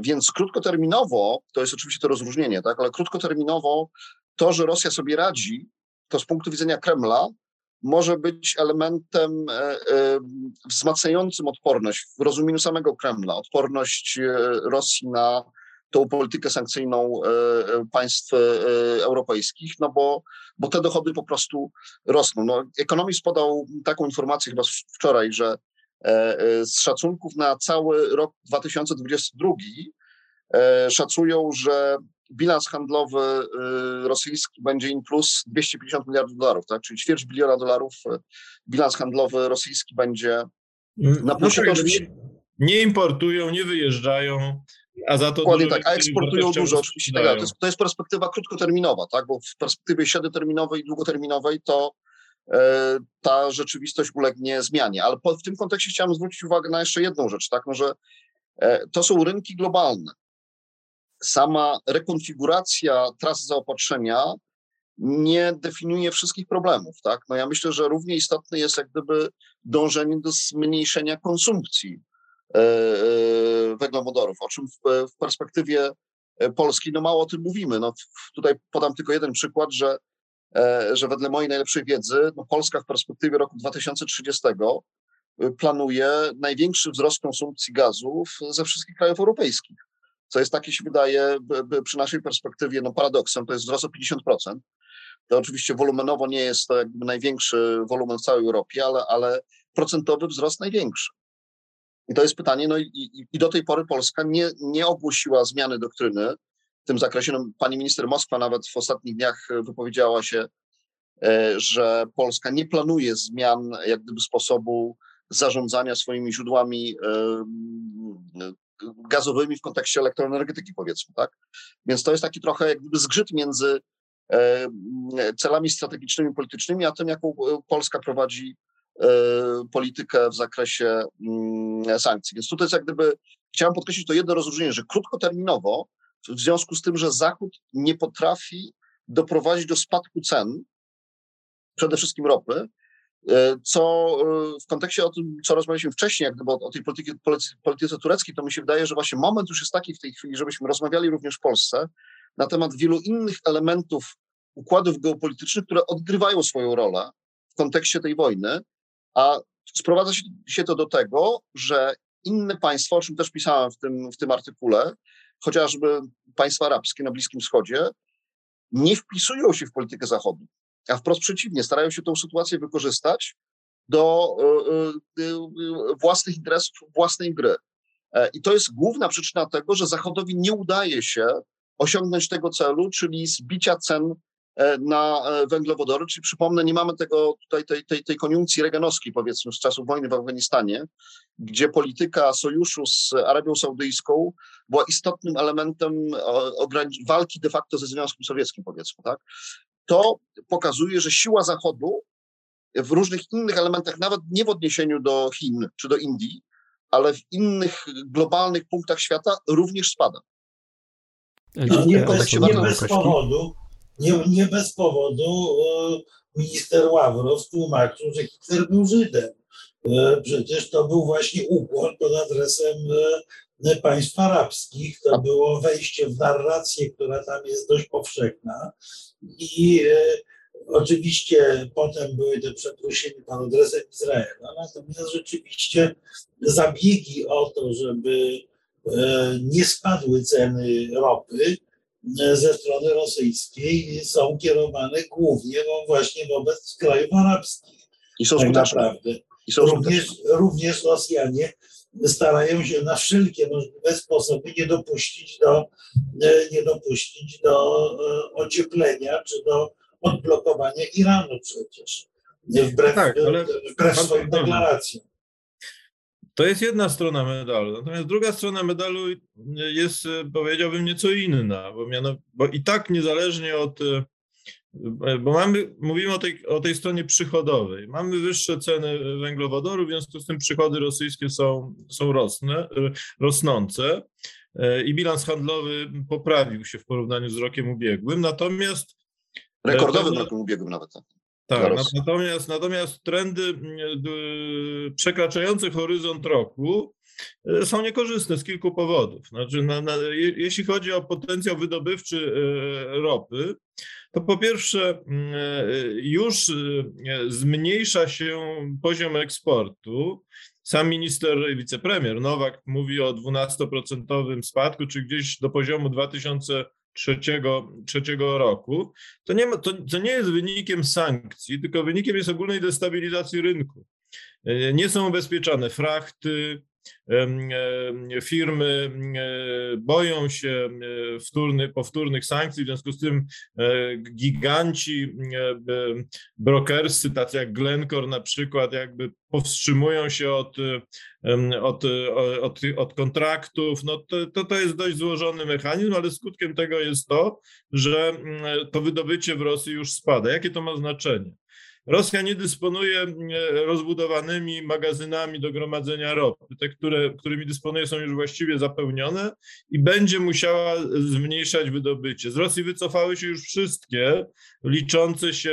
Speaker 4: Więc krótkoterminowo, to jest oczywiście to rozróżnienie, tak, ale krótkoterminowo to, że Rosja sobie radzi, to z punktu widzenia Kremla może być elementem e, e, wzmacniającym odporność w rozumieniu samego Kremla, odporność e, Rosji na tą politykę sankcyjną państw europejskich, no bo, bo te dochody po prostu rosną. No, Economist podał taką informację chyba wczoraj, że z szacunków na cały rok 2022 szacują, że bilans handlowy rosyjski będzie in plus 250 miliardów dolarów, tak? czyli ćwierć biliona dolarów bilans handlowy rosyjski będzie
Speaker 3: mm, na plusie. No tak, nie importują, nie wyjeżdżają, a za to
Speaker 4: Dokładnie tak, a eksportują dużo oczywiście. Tak, to, jest, to jest perspektywa krótkoterminowa, tak? bo w perspektywie średnioterminowej i długoterminowej to e, ta rzeczywistość ulegnie zmianie. Ale po, w tym kontekście chciałem zwrócić uwagę na jeszcze jedną rzecz, tak? no, że e, to są rynki globalne sama rekonfiguracja tras zaopatrzenia nie definiuje wszystkich problemów. Tak? No ja myślę, że równie istotne jest jak gdyby dążenie do zmniejszenia konsumpcji e, e, węglowodorów, o czym w, perspektywie e, Polski no mało o tym mówimy. No, tutaj podam tylko jeden przykład, że, że wedle mojej najlepszej wiedzy no Polska w perspektywie roku 2030 planuje największy wzrost konsumpcji gazów ze wszystkich krajów europejskich co jest takie się wydaje przy naszej perspektywie no paradoksem, to jest wzrost o 50%. To oczywiście wolumenowo nie jest to jakby największy wolumen w całej Europie, ale, ale procentowy wzrost największy. I to jest pytanie, no i, i, i do tej pory Polska nie, nie ogłosiła zmiany doktryny w tym zakresie. No, pani minister Moskwa nawet w ostatnich dniach wypowiedziała się, e, że Polska nie planuje zmian jak gdyby sposobu zarządzania swoimi źródłami gazowymi w kontekście elektroenergetyki, powiedzmy, tak? Więc to jest taki trochę jak gdyby zgrzyt między e, celami strategicznymi, politycznymi, a tym, jaką e, Polska prowadzi e, politykę w zakresie sankcji. Więc tutaj jest jak gdyby, chciałem podkreślić to jedno rozróżnienie, że krótkoterminowo w związku z tym, że Zachód nie potrafi doprowadzić do spadku cen, przede wszystkim ropy, e, co e, w kontekście o tym, co rozmawialiśmy wcześniej, jak gdyby o, tej polityki, polityce tureckiej, to mi się wydaje, że właśnie moment już jest taki w tej chwili, żebyśmy rozmawiali również w Polsce na temat wielu innych elementów układów geopolitycznych, które odgrywają swoją rolę w kontekście tej wojny, a sprowadza się to do tego, że inne państwa, o czym też pisałem w tym, w tym artykule, chociażby państwa arabskie na Bliskim Wschodzie, nie wpisują się w politykę Zachodu, a wprost przeciwnie, starają się tę sytuację wykorzystać do y, y, y, własnych interesów, własnej gry. E, I to jest główna przyczyna tego, że Zachodowi nie udaje się osiągnąć tego celu, czyli zbicia cen E, na e, węglowodory, czyli przypomnę, nie mamy tego tutaj tej, tej, tej koniunkcji reganowskiej, powiedzmy, z czasów wojny w Afganistanie, gdzie polityka sojuszu z Arabią Saudyjską była istotnym elementem walki de facto ze Związkiem Sowieckim, powiedzmy, tak? To pokazuje, że siła Zachodu w różnych innych elementach, nawet nie w odniesieniu do Chin czy do Indii, ale w innych globalnych punktach świata również spada.
Speaker 2: No, nie, bez, nie bez powodu nie, nie bez powodu e, minister Ławrow tłumaczył, że Hitler był Żydem. E, przecież to był właśnie ukłon pod adresem e, państw arabskich. To było wejście w narrację, która tam jest dość powszechna. I oczywiście potem były te przeprosiny pod adresem Izraela. Natomiast rzeczywiście zabiegi o to, żeby nie spadły ceny ropy, ze strony rosyjskiej są kierowane głównie no właśnie wobec krajów arabskich.
Speaker 4: I są tak
Speaker 2: naprawdę. I są również, również Rosjanie starają się na wszelkie możliwe sposoby nie dopuścić do, e, nie dopuścić do e, ocieplenia czy do odblokowania Iranu przecież. Wbrew, tak, ale wbrew swoim deklaracjom.
Speaker 3: To jest jedna strona medalu. Natomiast druga strona medalu jest, powiedziałbym, nieco inna, bo, bo i tak niezależnie od. Bo mamy, mówimy o tej, o tej stronie przychodowej. Mamy wyższe ceny węglowodoru, w związku z tym przychody rosyjskie są, są rosnę, rosnące i bilans handlowy poprawił się w porównaniu z rokiem ubiegłym. Natomiast.
Speaker 4: Rekordowym rokiem ubiegłym nawet. Tak.
Speaker 3: Natomiast, natomiast trendy mm, przekraczające horyzont roku e, są niekorzystne z kilku powodów. Znaczy, na, na, jeśli chodzi o potencjał wydobywczy e, ropy, to po pierwsze mm, e, już zmniejsza się poziom eksportu. Sam minister, wicepremier Nowak mówi o 12% spadku, czy gdzieś do poziomu 2000 trzeciego, trzeciego roku, to nie, ma, to, to nie jest wynikiem sankcji, tylko wynikiem jest ogólnej destabilizacji rynku. E, nie są ubezpieczane frachty, firmy e, boją się e, wtórny, powtórnych sankcji, w związku z tym giganci brokersy, tacy jak Glencore na przykład, jakby powstrzymują się od, od, od, od kontraktów. No to, to, to jest dość złożony mechanizm, ale skutkiem tego jest to, że to wydobycie w Rosji już spada. Jakie to ma znaczenie? Rosja nie dysponuje e, rozbudowanymi magazynami do gromadzenia ropy. Te, które, którymi dysponuje, są już właściwie zapełnione i będzie musiała zmniejszać wydobycie. Z Rosji wycofały się już wszystkie liczące się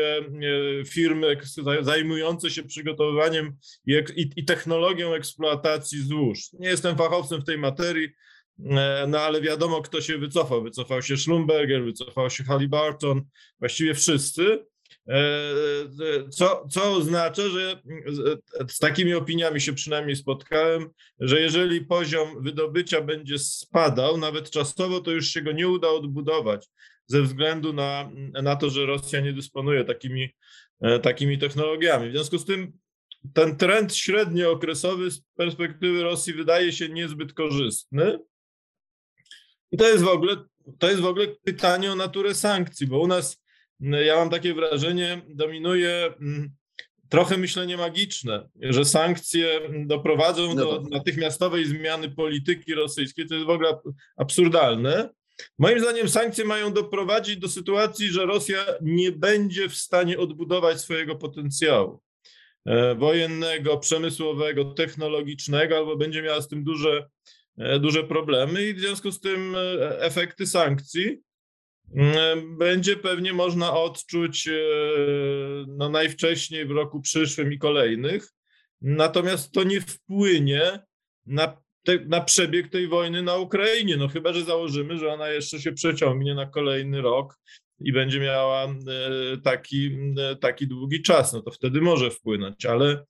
Speaker 3: e, firmy zajmujące się przygotowywaniem i, technologią eksploatacji złóż. Nie jestem fachowcem w tej materii, e, no ale wiadomo, kto się wycofał. Wycofał się Schlumberger, wycofał się Halliburton, właściwie wszyscy. E, co, co oznacza, że z takimi opiniami się przynajmniej spotkałem, że jeżeli poziom wydobycia będzie spadał, nawet czasowo, to już się go nie uda odbudować ze względu na, na to, że Rosja nie dysponuje takimi, e, takimi technologiami. W związku z tym ten trend średniookresowy z perspektywy Rosji wydaje się niezbyt korzystny. I to jest w ogóle, to jest w ogóle pytanie o naturę sankcji, bo u nas ja mam takie wrażenie, dominuje mm, trochę myślenie magiczne, że sankcje doprowadzą do no natychmiastowej zmiany polityki rosyjskiej. To jest w ogóle absurdalne. Moim zdaniem sankcje mają doprowadzić do sytuacji, że Rosja nie będzie w stanie odbudować swojego potencjału e, wojennego, przemysłowego, technologicznego, albo będzie miała z tym duże duże problemy i w związku z tym efekty sankcji będzie pewnie można odczuć no, najwcześniej w roku przyszłym i kolejnych. Natomiast to nie wpłynie na, te, na przebieg tej wojny na Ukrainie. No chyba, że założymy, że ona jeszcze się przeciągnie na kolejny rok i będzie miała e, taki, e, taki długi czas, no to wtedy może wpłynąć, ale,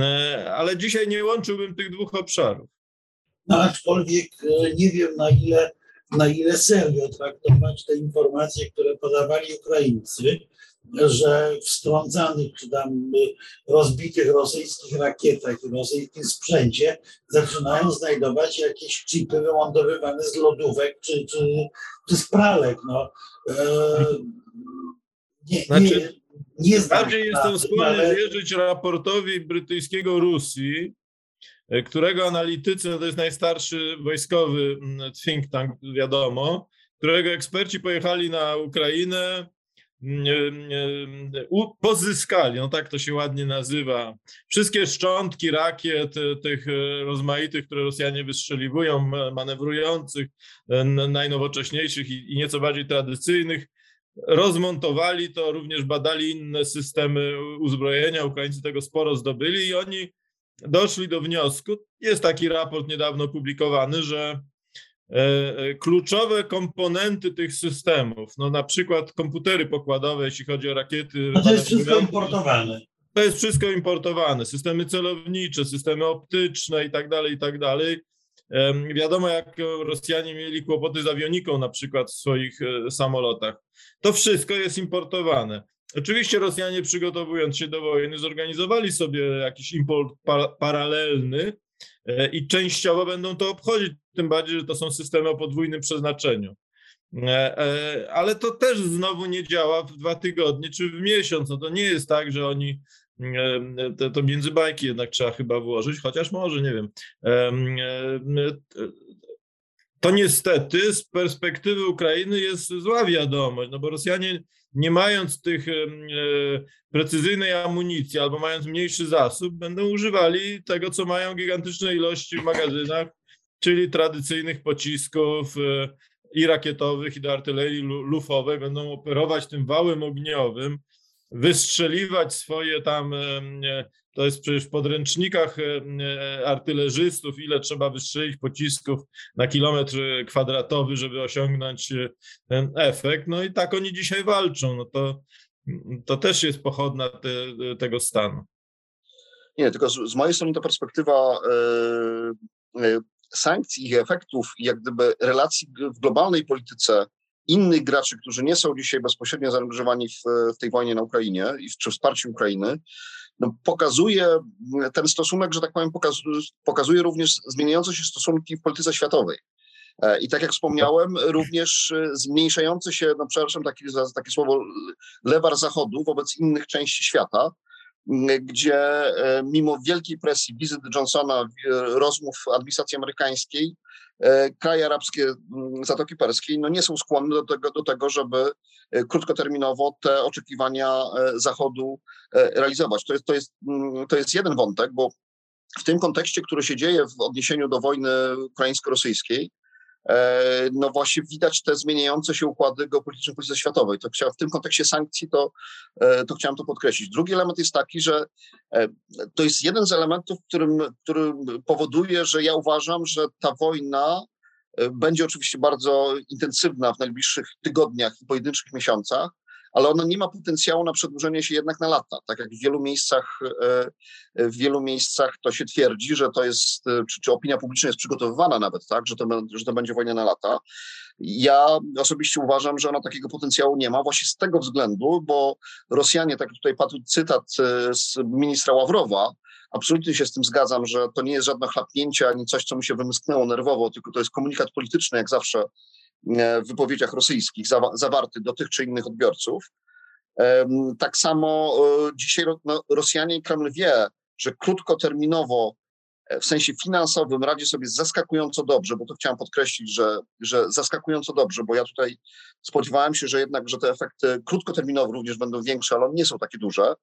Speaker 3: e, ale dzisiaj nie łączyłbym tych dwóch obszarów.
Speaker 2: No, aczkolwiek nie wiem na ile, na ile serio traktować te informacje, które podawali Ukraińcy, że w strącanych czy tam rozbitych rosyjskich rakietach i rosyjskim sprzęcie zaczynają znajdować jakieś chipy wylądowywane z lodówek czy, czy, czy z pralek. No. E,
Speaker 3: nie, znaczy, nie, nie bardziej jestem skłonny ale... wierzyć raportowi brytyjskiego Rusji, e, którego analitycy, no to jest najstarszy wojskowy mm, think tank, wiadomo, którego eksperci pojechali na Ukrainę, pozyskali, no tak to się ładnie nazywa, wszystkie szczątki rakiet e, tych e, rozmaitych, które Rosjanie wystrzeliwują, manewrujących, e, najnowocześniejszych i nieco bardziej tradycyjnych, rozmontowali to, również badali inne systemy uzbrojenia, Ukraińcy tego sporo zdobyli i oni doszli do wniosku, jest taki raport niedawno publikowany, że E, e, kluczowe komponenty tych systemów, no na przykład komputery pokładowe, jeśli chodzi o rakiety.
Speaker 2: No to jest wszystko importowane.
Speaker 3: To jest wszystko importowane, systemy celownicze, systemy optyczne i tak dalej, i tak dalej. Wiadomo, jak Rosjanie mieli kłopoty z awioniką na przykład w swoich e, samolotach. To wszystko jest importowane. Oczywiście Rosjanie przygotowując się do wojny zorganizowali sobie jakiś import paralelny, E, i częściowo będą to obchodzić, tym bardziej, że to są systemy o podwójnym przeznaczeniu. E, e, ale to też znowu nie działa w dwa tygodnie czy w miesiąc. No to nie jest tak, że oni to, to między bajki jednak trzeba chyba włożyć, chociaż może, nie wiem. To niestety z perspektywy Ukrainy jest zła wiadomość, no bo Rosjanie nie mając tych e, precyzyjnej amunicji albo mając mniejszy zasób, będą używali tego, co mają gigantyczne ilości w magazynach, czyli tradycyjnych pocisków e, i rakietowych, i do artylerii lufowej, będą operować tym wałem ogniowym, wystrzeliwać swoje tam, e, to jest przecież w podręcznikach artylerzystów, ile trzeba wystrzelić pocisków na kilometr kwadratowy, żeby osiągnąć ten efekt. No i tak oni dzisiaj walczą. No to, to też jest pochodna te, tego stanu.
Speaker 4: Nie, tylko z, z mojej strony ta perspektywa e, e, sankcji, ich efektów i jak gdyby relacji w globalnej polityce innych graczy, którzy nie są dzisiaj bezpośrednio zaangażowani w, w tej wojnie na Ukrainie i w, czy wsparciu Ukrainy, no, pokazuje ten stosunek, że tak powiem, pokazuje, pokazuje również zmieniające się stosunki w polityce światowej. E, I tak jak wspomniałem, również e, zmniejszający się, no przepraszam, taki, takie słowo, lewar zachodu wobec innych części świata, gdzie e, mimo wielkiej presji wizyt Johnsona, rozmów administracji amerykańskiej, kraje arabskie Zatoki Perskiej no nie są skłonne do tego, do tego, żeby krótkoterminowo te oczekiwania Zachodu realizować. To jest, to, jest, to jest jeden wątek, bo w tym kontekście, który się dzieje w odniesieniu do wojny ukraińsko-rosyjskiej, E, no właśnie widać te zmieniające się układy geopolityczne w polityce światowej. To chciałem, w tym kontekście sankcji to, e, to chciałem to podkreślić. Drugi element jest taki, że e, to jest jeden z elementów, którym, który powoduje, że ja uważam, że ta wojna będzie oczywiście bardzo intensywna w najbliższych tygodniach i pojedynczych miesiącach, ale ona nie ma potencjału na przedłużenie się jednak na lata. Tak jak w wielu miejscach, e, w wielu miejscach to się twierdzi, że to jest, e, czy, czy opinia publiczna jest przygotowywana nawet, tak, że to, że to będzie wojna na lata. Ja osobiście uważam, że ona takiego potencjału nie ma, właśnie z tego względu, bo Rosjanie, tak tutaj padł cytat e, z ministra Ławrowa, absolutnie się z tym zgadzam, że to nie jest żadne chlapnięcie ani coś, co mu się wymsknęło nerwowo, tylko to jest komunikat polityczny, jak zawsze wypowiedziach rosyjskich zawarty do tych czy innych odbiorców. Tak samo e, dzisiaj no, Rosjanie i Kreml wie, że krótkoterminowo e, w sensie finansowym radzi sobie zaskakująco dobrze, bo to chciałem podkreślić, że, że zaskakująco dobrze, bo ja tutaj spodziewałem się, że jednak, że te efekty krótkoterminowe również będą większe, ale one nie są takie duże,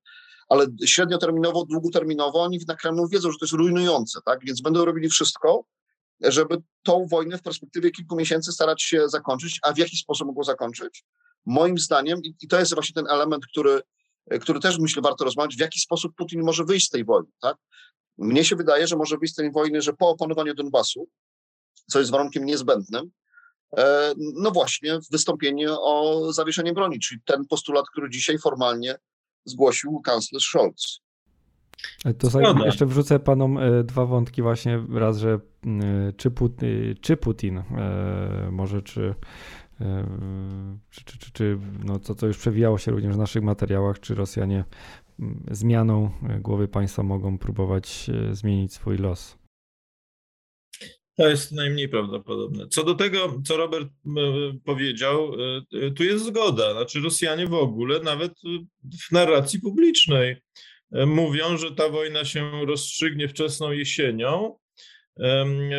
Speaker 4: ale średnioterminowo, długoterminowo oni na Kremlu wiedzą, że to jest rujnujące, tak? Więc będą robili wszystko, żeby tą wojnę w perspektywie kilku miesięcy starać się zakończyć, a w jaki sposób mogło zakończyć? Moim zdaniem, i to jest właśnie ten element, który, który też myślę warto rozmawiać, w jaki sposób Putin może wyjść z tej wojny, tak? Mnie się wydaje, że może wyjść z tej wojny, że po opanowaniu Donbasu, co jest warunkiem niezbędnym, e, no właśnie wystąpienie o zawieszenie broni, czyli ten postulat, który dzisiaj formalnie zgłosił kanclerz Scholz.
Speaker 1: To sobie jeszcze wrzucę panom e, dwa wątki właśnie, raz, że czy, Putin, czy Putin może, czy, czy, czy, czy, czy no to, co już przewijało się również w naszych materiałach, czy Rosjanie zmianą głowy państwa mogą próbować zmienić swój los.
Speaker 3: To jest najmniej prawdopodobne. Co do tego, co Robert powiedział, tu jest zgoda. Znaczy, Rosjanie w ogóle, nawet w narracji publicznej, mówią, że ta wojna się rozstrzygnie wczesną jesienią.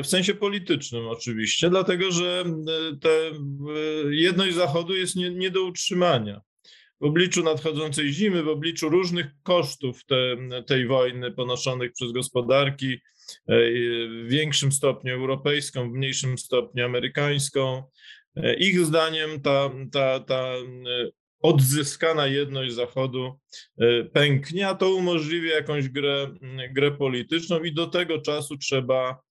Speaker 3: W sensie politycznym, oczywiście, dlatego że te, jedność Zachodu jest nie, nie do utrzymania w obliczu nadchodzącej zimy, w obliczu różnych kosztów te, tej wojny ponoszonych przez gospodarki, e, w większym stopniu europejską, w mniejszym stopniu amerykańską. E, ich zdaniem ta, ta, ta e, odzyskana jedność Zachodu pęknie, a to umożliwi jakąś grę, grę polityczną i do tego czasu trzeba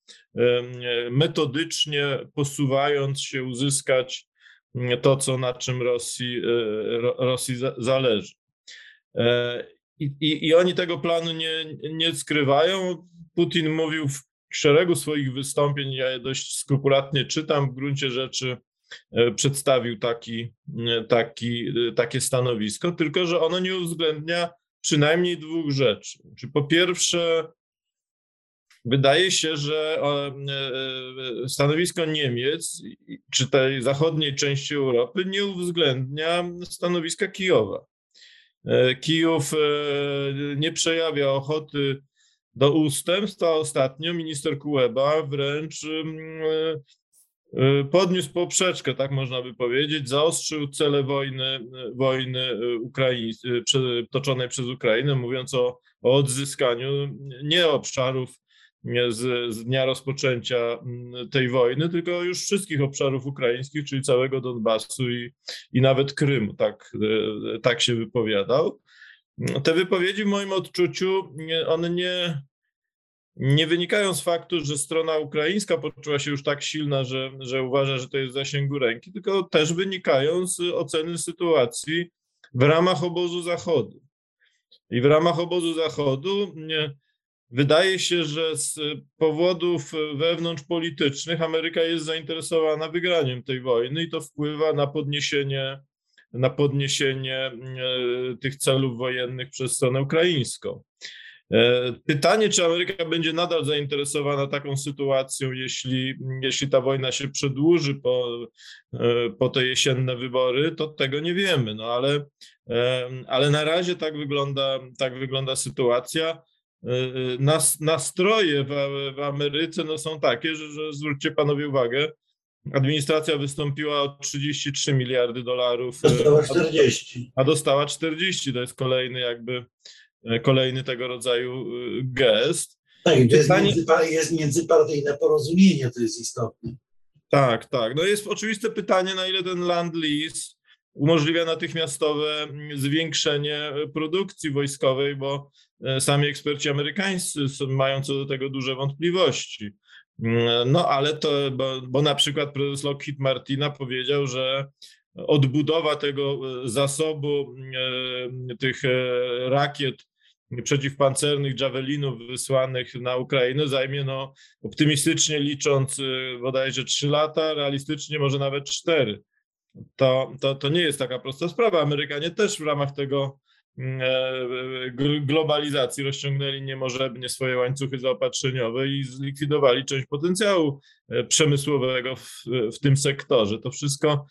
Speaker 3: metodycznie posuwając się uzyskać to, co na czym Rosji, e, Rosji zależy. E, I, i, I, oni tego planu nie, nie skrywają. Putin mówił w szeregu swoich wystąpień, ja je dość skrupulatnie czytam, w gruncie rzeczy e, przedstawił taki, taki, takie stanowisko, tylko że ono nie uwzględnia przynajmniej dwóch rzeczy. Czy po pierwsze, Wydaje się, że e, e, stanowisko Niemiec, czy tej zachodniej części Europy, nie uwzględnia stanowiska Kijowa. E, Kijów nie przejawia ochoty do ustępstw, ostatnio minister Kuleba wręcz podniósł poprzeczkę, tak można by powiedzieć, zaostrzył cele wojny, wojny Ukraiń, toczonej przez Ukrainę, mówiąc o, o odzyskaniu nie obszarów z, z dnia rozpoczęcia mm, tej wojny, tylko już wszystkich obszarów ukraińskich, czyli całego Donbasu i, i nawet Krymu, tak, e, tak się wypowiadał. Te wypowiedzi w moim odczuciu, one nie, nie wynikają z faktu, że strona ukraińska poczuła się już tak silna, że, że uważa, że to jest w zasięgu ręki, tylko też wynikają z oceny sytuacji w ramach obozu Zachodu. I w ramach obozu Zachodu Wydaje się, że z powodów wewnątrzpolitycznych Ameryka jest zainteresowana wygraniem tej wojny i to wpływa na podniesienie, na podniesienie e, tych celów wojennych przez stronę ukraińską. E, pytanie, czy Ameryka będzie nadal zainteresowana taką sytuacją, jeśli, jeśli ta wojna się przedłuży po, e, po te jesienne wybory, to tego nie wiemy. No ale, ale na razie tak wygląda, tak wygląda sytuacja. Nas, nastroje w, w Ameryce no, są takie, że, że zwróćcie panowie uwagę, administracja wystąpiła o 33 miliardy dolarów.
Speaker 2: Dostała 40.
Speaker 3: A, a dostała 40. To jest kolejny jakby kolejny tego rodzaju gest.
Speaker 2: Tak, to jest, Pytanie... jest międzypartyjne porozumienie, to jest istotne.
Speaker 3: Tak, tak. No jest oczywiste pytanie, na ile ten land lease umożliwia natychmiastowe zwiększenie produkcji wojskowej, bo e, sami eksperci amerykańscy mają co do tego duże wątpliwości. Mm, no ale to, bo, bo na przykład prezes Lockheed Martina powiedział, że odbudowa tego e, zasobu e, tych rakiet przeciwpancernych javelinów wysłanych na Ukrainę zajmie, no, optymistycznie licząc, bodajże 3 lata, realistycznie może nawet 4 to, to, to nie jest taka prosta sprawa. Amerykanie też w ramach tego mm, e, globalizacji rozciągnęli niemożebnie swoje łańcuchy zaopatrzeniowe i zlikwidowali część potencjału przemysłowego w, w tym sektorze. To wszystko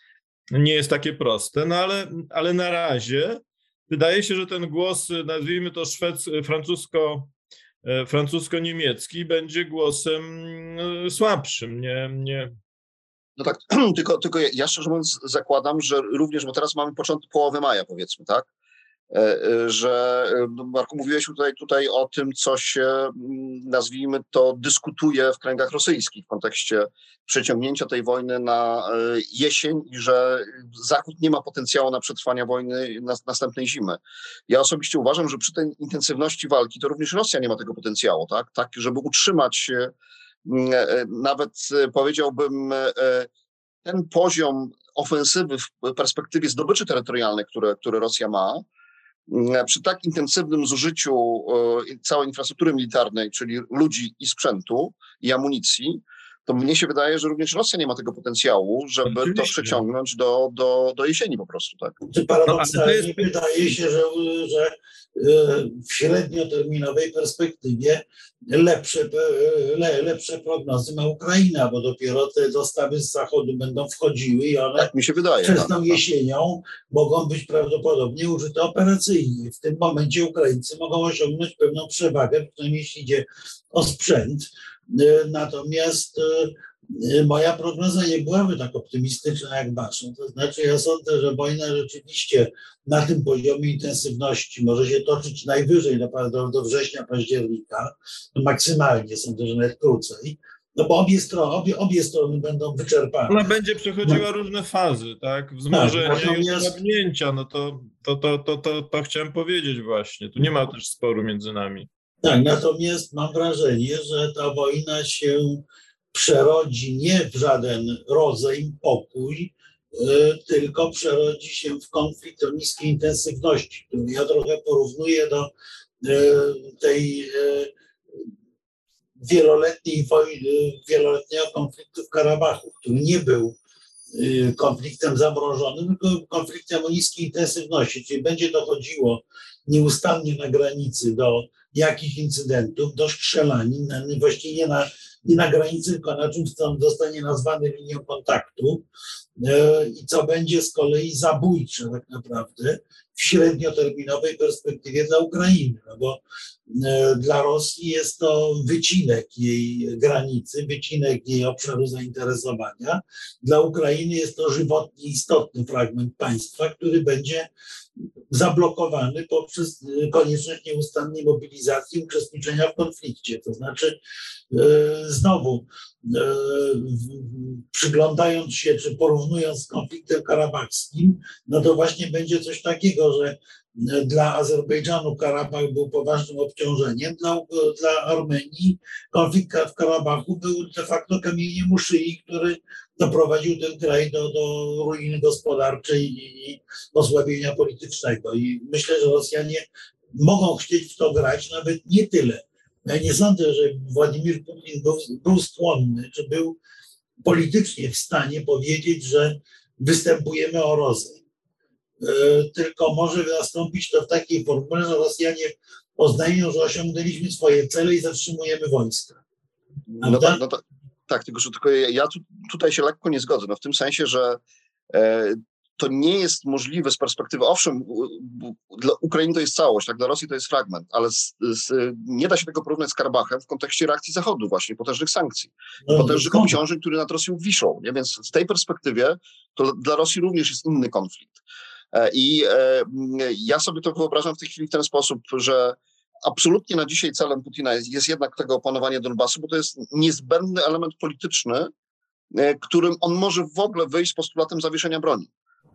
Speaker 3: nie jest takie proste, no ale, ale na razie wydaje się, że ten głos, nazwijmy to szwedzki, francusko, e, francusko-niemiecki, będzie głosem słabszym. Nie, nie,
Speaker 4: no tak, (clears throat) tylko, tylko ja szczerze mówiąc zakładam, że również, bo teraz mamy początek, połowę maja powiedzmy, tak? Że no, Marku, mówiłeś tutaj, tutaj o tym, co się, mm, nazwijmy to, dyskutuje w kręgach rosyjskich w kontekście przeciągnięcia tej wojny na jesień i że Zachód nie ma potencjału na przetrwanie wojny na, następnej zimy. Ja osobiście uważam, że przy tej intensywności walki to również Rosja nie ma tego potencjału, tak, tak żeby utrzymać mm, nawet powiedziałbym ten poziom ofensywy w perspektywie zdobyczy terytorialnej, które, które Rosja ma, przy tak intensywnym zużyciu e, całej infrastruktury militarnej, czyli ludzi i sprzętu i amunicji, to mnie się wydaje, że również Rosja nie ma tego potencjału, żeby Oczywiście. to przeciągnąć do, do, do jesieni po prostu. Tak?
Speaker 2: Paradoksalnie no, jest... wydaje się, że, że w średnioterminowej perspektywie lepsze, le, lepsze prognozy ma Ukraina, bo dopiero te dostawy z zachodu będą wchodziły i one
Speaker 4: tak mi się wydaje,
Speaker 2: wczesną tak, jesienią mogą być prawdopodobnie użyte operacyjnie. W tym momencie Ukraińcy mogą osiągnąć pewną przewagę, przynajmniej jeśli idzie o sprzęt. Natomiast e, moja prognoza nie byłaby tak optymistyczna jak waszą. To znaczy, ja sądzę, że wojna rzeczywiście na tym poziomie intensywności może się toczyć najwyżej do, do września, października, maksymalnie, sądzę, że nawet krócej. No bo obie strony, obie, obie strony będą wyczerpane.
Speaker 3: Ona będzie przechodziła no. różne fazy, tak? Wzmożenie tak, natomiast... i no to, to, to, to, to, to chciałem powiedzieć właśnie. Tu nie ma też sporu między nami.
Speaker 2: Tak, natomiast mam wrażenie, że ta wojna się przerodzi nie w żaden rozejm, pokój, y, tylko przerodzi się w konflikt o niskiej intensywności, ja trochę porównuję do y, tej y, wieloletniej wojny, wieloletniego konfliktu w Karabachu, który nie był konfliktem zamrożonym, tylko konfliktem o niskiej intensywności, czyli będzie dochodziło nieustannie na granicy do jakichś incydentów, do strzelanin, właściwie nie na, nie na granicy, tylko na czymś, co zostanie nazwane linią kontaktu e, i co będzie z kolei zabójcze tak naprawdę w średnioterminowej perspektywie dla Ukrainy, no bo e, dla Rosji jest to wycinek jej granicy, wycinek jej obszaru zainteresowania. Dla Ukrainy jest to żywotnie istotny fragment państwa, który będzie zablokowany poprzez y, konieczność nieustannej mobilizacji uczestniczenia w konflikcie. To znaczy, y, znowu, y, przyglądając się czy porównując z konfliktem karabachskim, no to właśnie będzie coś takiego, że dla Azerbejdżanu Karabach był poważnym obciążeniem, dla, dla Armenii konflikt w Karabachu był de facto kamieniem u szyi, który doprowadził ten kraj do, do ruiny gospodarczej i osłabienia politycznego. I myślę, że Rosjanie mogą chcieć w to grać nawet nie tyle. Ja nie sądzę, że Władimir Putin był, był skłonny, czy był politycznie w stanie powiedzieć, że występujemy o rozejm. Tylko może nastąpić to w takiej formule, że Rosjanie oznajmią, że osiągnęliśmy swoje cele i zatrzymujemy wojska.
Speaker 4: No tak, no tak, tak, tylko że tylko ja tu, tutaj się lekko nie zgodzę, no w tym sensie, że e, to nie jest możliwe z perspektywy, owszem, dla Ukrainy to jest całość, tak, dla Rosji to jest fragment, ale z, z, nie da się tego porównać z Karabachem w kontekście reakcji Zachodu właśnie, potężnych sankcji, no, potężnych no. obciążeń, które nad Rosją wiszą, nie? więc w tej perspektywie to dla Rosji również jest inny konflikt. E, I e, ja sobie to wyobrażam w tej chwili w ten sposób, że absolutnie na dzisiaj celem Putina jest, jest jednak tego opanowanie Donbasu, bo to jest niezbędny element polityczny, e, którym on może w ogóle wyjść z postulatem zawieszenia broni.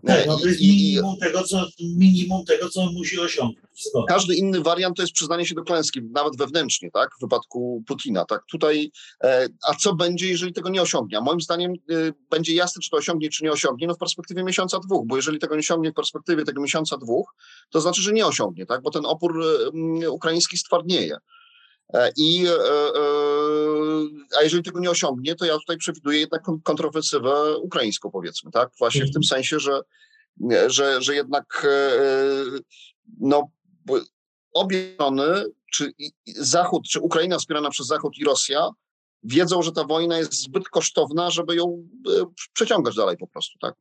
Speaker 2: Tak, no to jest minimum tego, co, minimum tego, co on musi osiągnąć.
Speaker 4: Każdy inny wariant to jest przyznanie się do klęski, nawet wewnętrznie, tak, w wypadku Putina. Tak. Tutaj, e, a co będzie, jeżeli tego nie osiągnie? A moim zdaniem e, będzie jasne, czy to osiągnie, czy nie osiągnie, no w perspektywie miesiąca, dwóch, bo jeżeli tego nie osiągnie w perspektywie tego miesiąca, dwóch, to znaczy, że nie osiągnie, tak, bo ten opór e, ukraiński stwardnieje. E, I, e, e, a jeżeli tego nie osiągnie, to ja tutaj przewiduję jednak kontrowersywę ukraińską, powiedzmy, tak? Właśnie w tym mhm. sensie, że, że, że jednak no, obie strony, czy Zachód, czy Ukraina wspierana przez Zachód i Rosja, wiedzą, że ta wojna jest zbyt kosztowna, żeby ją przeciągać dalej po prostu, tak?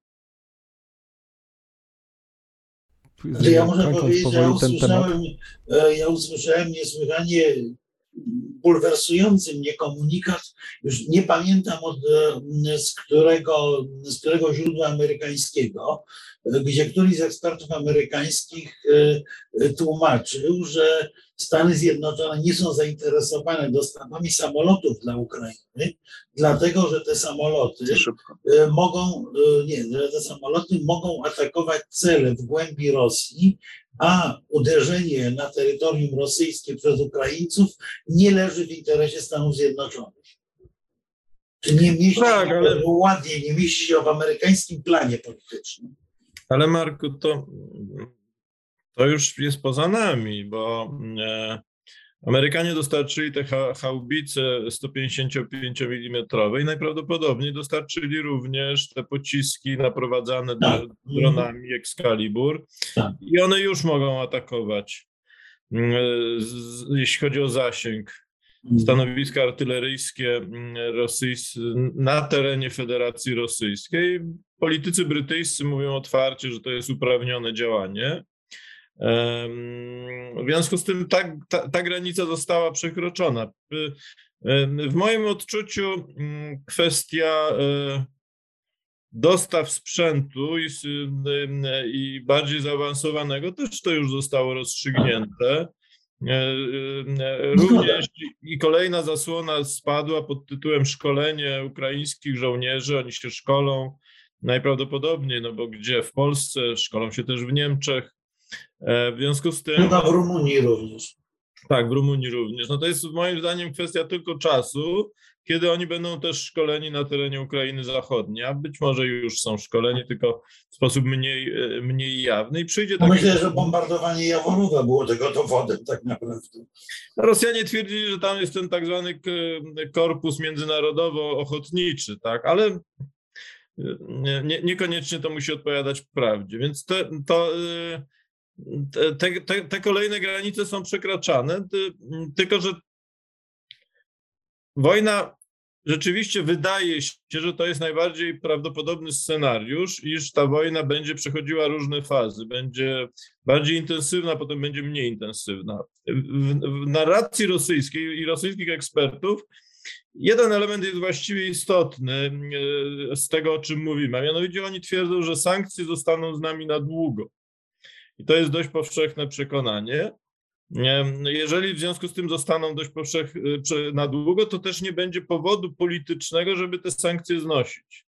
Speaker 2: Ja muszę powiedzieć, że ja usłyszałem, ja usłyszałem niesłychanie bulwersujący mnie komunikat, już nie pamiętam od, z, którego, z którego źródła amerykańskiego, gdzie któryś z ekspertów amerykańskich tłumaczył, że Stany Zjednoczone nie są zainteresowane dostawami samolotów dla Ukrainy, dlatego że te samoloty mogą, nie, te samoloty mogą atakować cele w głębi Rosji, a uderzenie na terytorium rosyjskie przez Ukraińców nie leży w interesie Stanów Zjednoczonych. Czy nie mieści tak, się ale... ładnie, nie mieści się w amerykańskim planie politycznym.
Speaker 3: Ale Marku, to, to już jest poza nami, bo e, Amerykanie dostarczyli te haubice 155 mm i najprawdopodobniej dostarczyli również te pociski naprowadzane tak. dronami Excalibur tak. i one już mogą atakować, mm, jeśli chodzi o zasięg. Mhm. Stanowiska artyleryjskie mm, rosyjskie na terenie Federacji Rosyjskiej. Politycy brytyjscy mówią otwarcie, że to jest uprawnione działanie. W związku z tym ta, ta, ta granica została przekroczona. W moim odczuciu mm, kwestia e, dostaw sprzętu i, i bardziej zaawansowanego też to już zostało rozstrzygnięte. E, e, również i kolejna zasłona spadła pod tytułem szkolenie ukraińskich żołnierzy. Oni się szkolą najprawdopodobniej, no bo gdzie w Polsce, szkolą się też w Niemczech. E, w związku z tym.
Speaker 2: Chyba w Rumunii również.
Speaker 3: Tak, w Rumunii również. No to jest moim zdaniem kwestia tylko czasu, kiedy oni będą też szkoleni na terenie Ukrainy Zachodniej, a być może już są szkoleni, tylko w sposób mniej, e, mniej jawny. I przyjdzie
Speaker 2: no taki... Myślę, że bombardowanie Jaworowa było tego dowodem tak naprawdę.
Speaker 3: Rosjanie twierdzili, że tam jest ten tak zwany korpus międzynarodowo-ochotniczy, tak, ale e, nie, niekoniecznie to musi odpowiadać prawdzie. Więc to, to te, te, te kolejne granice są przekraczane, tylko że wojna rzeczywiście wydaje się, że to jest najbardziej prawdopodobny scenariusz, iż ta wojna będzie przechodziła różne fazy, będzie bardziej intensywna, potem będzie mniej intensywna. W, w narracji rosyjskiej i rosyjskich ekspertów jeden element jest właściwie istotny e, z tego, o czym mówimy, a mianowicie oni twierdzą, że sankcje zostaną z nami na długo. I to jest dość powszechne przekonanie. Jeżeli w związku z tym zostaną dość powszechne na długo, to też nie będzie powodu politycznego, żeby te sankcje znosić.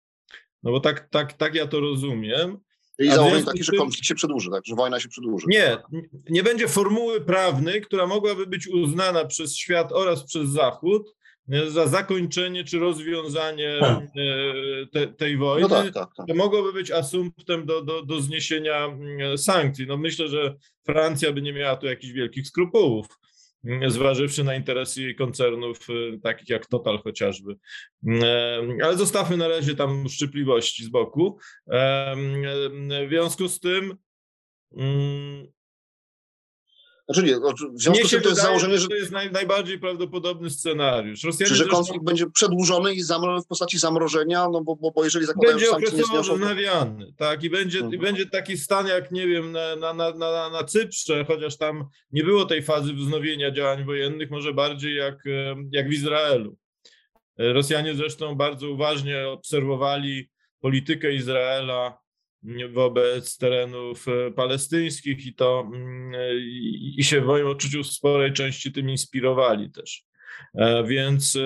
Speaker 3: No bo tak, tak, tak ja to rozumiem.
Speaker 4: I założenie takie, że konflikt się przedłuży, tak, że wojna się przedłuży.
Speaker 3: Nie, nie będzie formuły prawnej, która mogłaby być uznana przez świat oraz przez Zachód za zakończenie czy rozwiązanie e, te, tej wojny, no tak, tak, tak. to mogłoby być asumptem do, do, do zniesienia mm, sankcji. No myślę, że Francja by nie miała tu jakichś wielkich skrupułów, mm, zważywszy na interesy jej koncernów, e, takich jak Total chociażby. Mm, e, ale zostawmy na razie tam szczypliwości z boku. W związku z tym
Speaker 4: znaczy nie, no, w związku z tym to jest założenie, że...
Speaker 3: To jest naj, najbardziej prawdopodobny scenariusz. Rosjanie
Speaker 4: że konflikt będzie przedłużony i w postaci zamrożenia, no bo, bo, bo jeżeli zakładają,
Speaker 3: będzie że sankcje nie zniosą... Będzie tak, i będzie, mhm. i będzie taki stan jak, nie wiem, na, na, na, na, na Cyprze, chociaż tam nie było tej fazy wznowienia działań wojennych, może bardziej jak, jak w Izraelu. Rosjanie zresztą bardzo uważnie obserwowali politykę Izraela wobec terenów e, palestyńskich i to mm, i się w moim odczuciu w sporej części tym inspirowali też. E, więc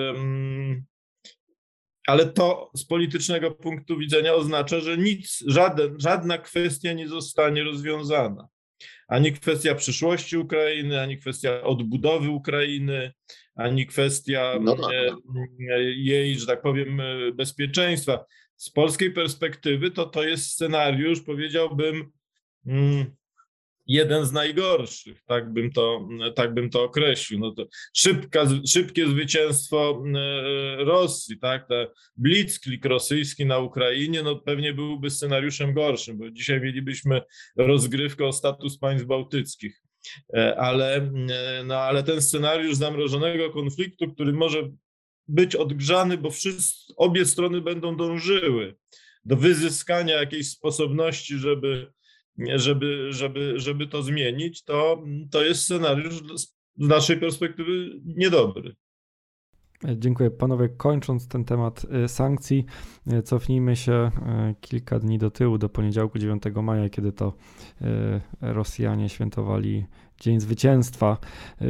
Speaker 3: ale to z politycznego punktu widzenia oznacza, że nic, żaden, żadna kwestia nie zostanie rozwiązana. Ani kwestia przyszłości Ukrainy, ani kwestia odbudowy Ukrainy, ani kwestia no tak, e, tak. jej, że tak powiem, bezpieczeństwa z polskiej perspektywy to to jest scenariusz, powiedziałbym, mm, jeden z najgorszych, tak bym to, tak bym to określił. No to szybka, szybkie zwycięstwo e, Rosji, tak, ten blitzkrieg rosyjski na Ukrainie, no pewnie byłby scenariuszem gorszym, bo dzisiaj mielibyśmy rozgrywkę o status państw bałtyckich. E, ale, e, no, ale ten scenariusz zamrożonego konfliktu, który może być odgrzany, bo wszyscy, obie strony będą dążyły do wyzyskania jakiejś sposobności, żeby, żeby, żeby, żeby to zmienić, to, to jest scenariusz z naszej perspektywy niedobry.
Speaker 1: Dziękuję. Panowie, kończąc ten temat y, sankcji, y, cofnijmy się y, kilka dni do tyłu, do poniedziałku 9 maja, kiedy to Rosjanie świętowali Dzień Zwycięstwa.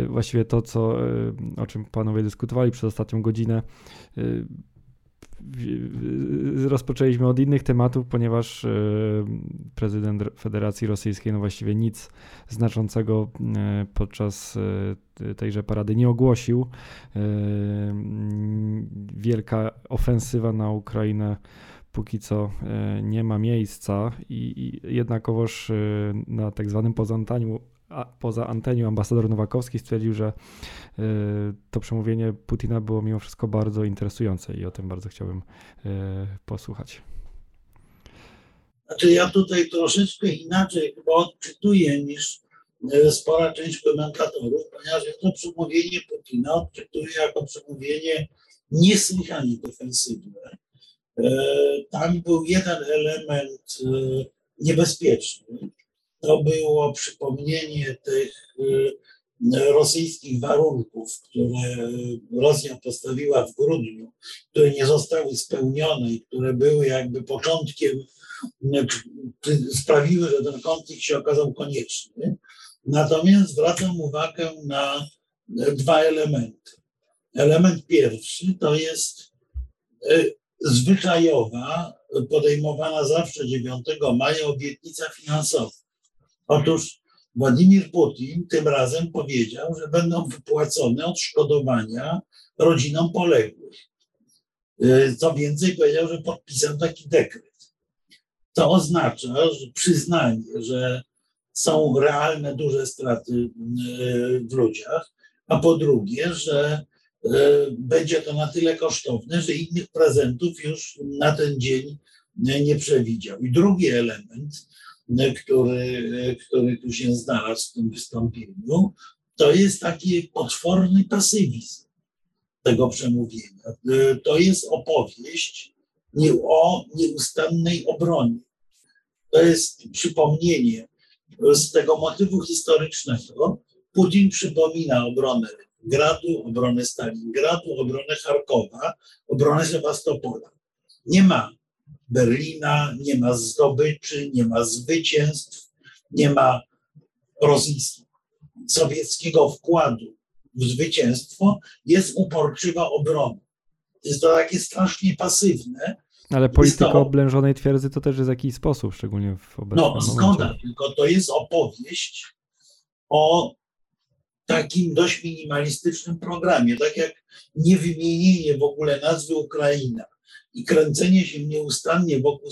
Speaker 1: Właściwie to, co, o czym panowie dyskutowali przez ostatnią godzinę, rozpoczęliśmy od innych tematów, ponieważ prezydent Federacji Rosyjskiej no właściwie nic znaczącego podczas tejże parady nie ogłosił. Wielka ofensywa na Ukrainę póki co nie ma miejsca i, jednakowoż na tak zwanym pozantaniu poza antenią ambasador Nowakowski stwierdził, że y, to przemówienie Putina było mimo wszystko bardzo interesujące i o tym bardzo chciałbym y, posłuchać.
Speaker 2: Znaczy ja tutaj troszeczkę inaczej chyba odczytuję niż y, spora część komentatorów, ponieważ to przemówienie Putina odczytuję jako przemówienie niesłychanie defensywne. Tam był jeden element niebezpieczny, to było przypomnienie tych y, rosyjskich warunków, które Rosja postawiła w grudniu, które nie zostały spełnione i które były jakby początkiem, sprawiły, że ten konflikt się okazał konieczny. Natomiast zwracam uwagę na dwa elementy. Element pierwszy to jest y, zwyczajowa, podejmowana zawsze 9 maja obietnica finansowa. Otóż Władimir Putin tym razem powiedział, że będą wypłacone odszkodowania rodzinom poległych. Y, co więcej, powiedział, że podpisał taki dekret. To oznacza że przyznanie, że są realne duże straty y, w ludziach, a po drugie, że y, będzie to na tyle kosztowne, że innych prezentów już na ten dzień nie przewidział. I drugi element, który, który tu się znalazł w tym wystąpieniu, to jest taki potworny pasywizm tego przemówienia. To jest opowieść o nieustannej obronie. To jest przypomnienie z tego motywu historycznego. Putin przypomina obronę Gradu, obronę Stalingradu, obronę Charkowa, obronę Sewastopola. Nie ma Berlina, nie ma zdobyczy, nie ma zwycięstw, nie ma sowieckiego wkładu w zwycięstwo, jest uporczywa obrona. Jest to takie strasznie pasywne.
Speaker 1: Ale polityka to, oblężonej twierdzy to też jest w jakiś sposób, szczególnie w obecnym
Speaker 2: No, zgoda, tylko to jest opowieść o takim dość minimalistycznym programie, tak jak niewymienienie w ogóle nazwy Ukraina, i kręcenie się nieustannie wokół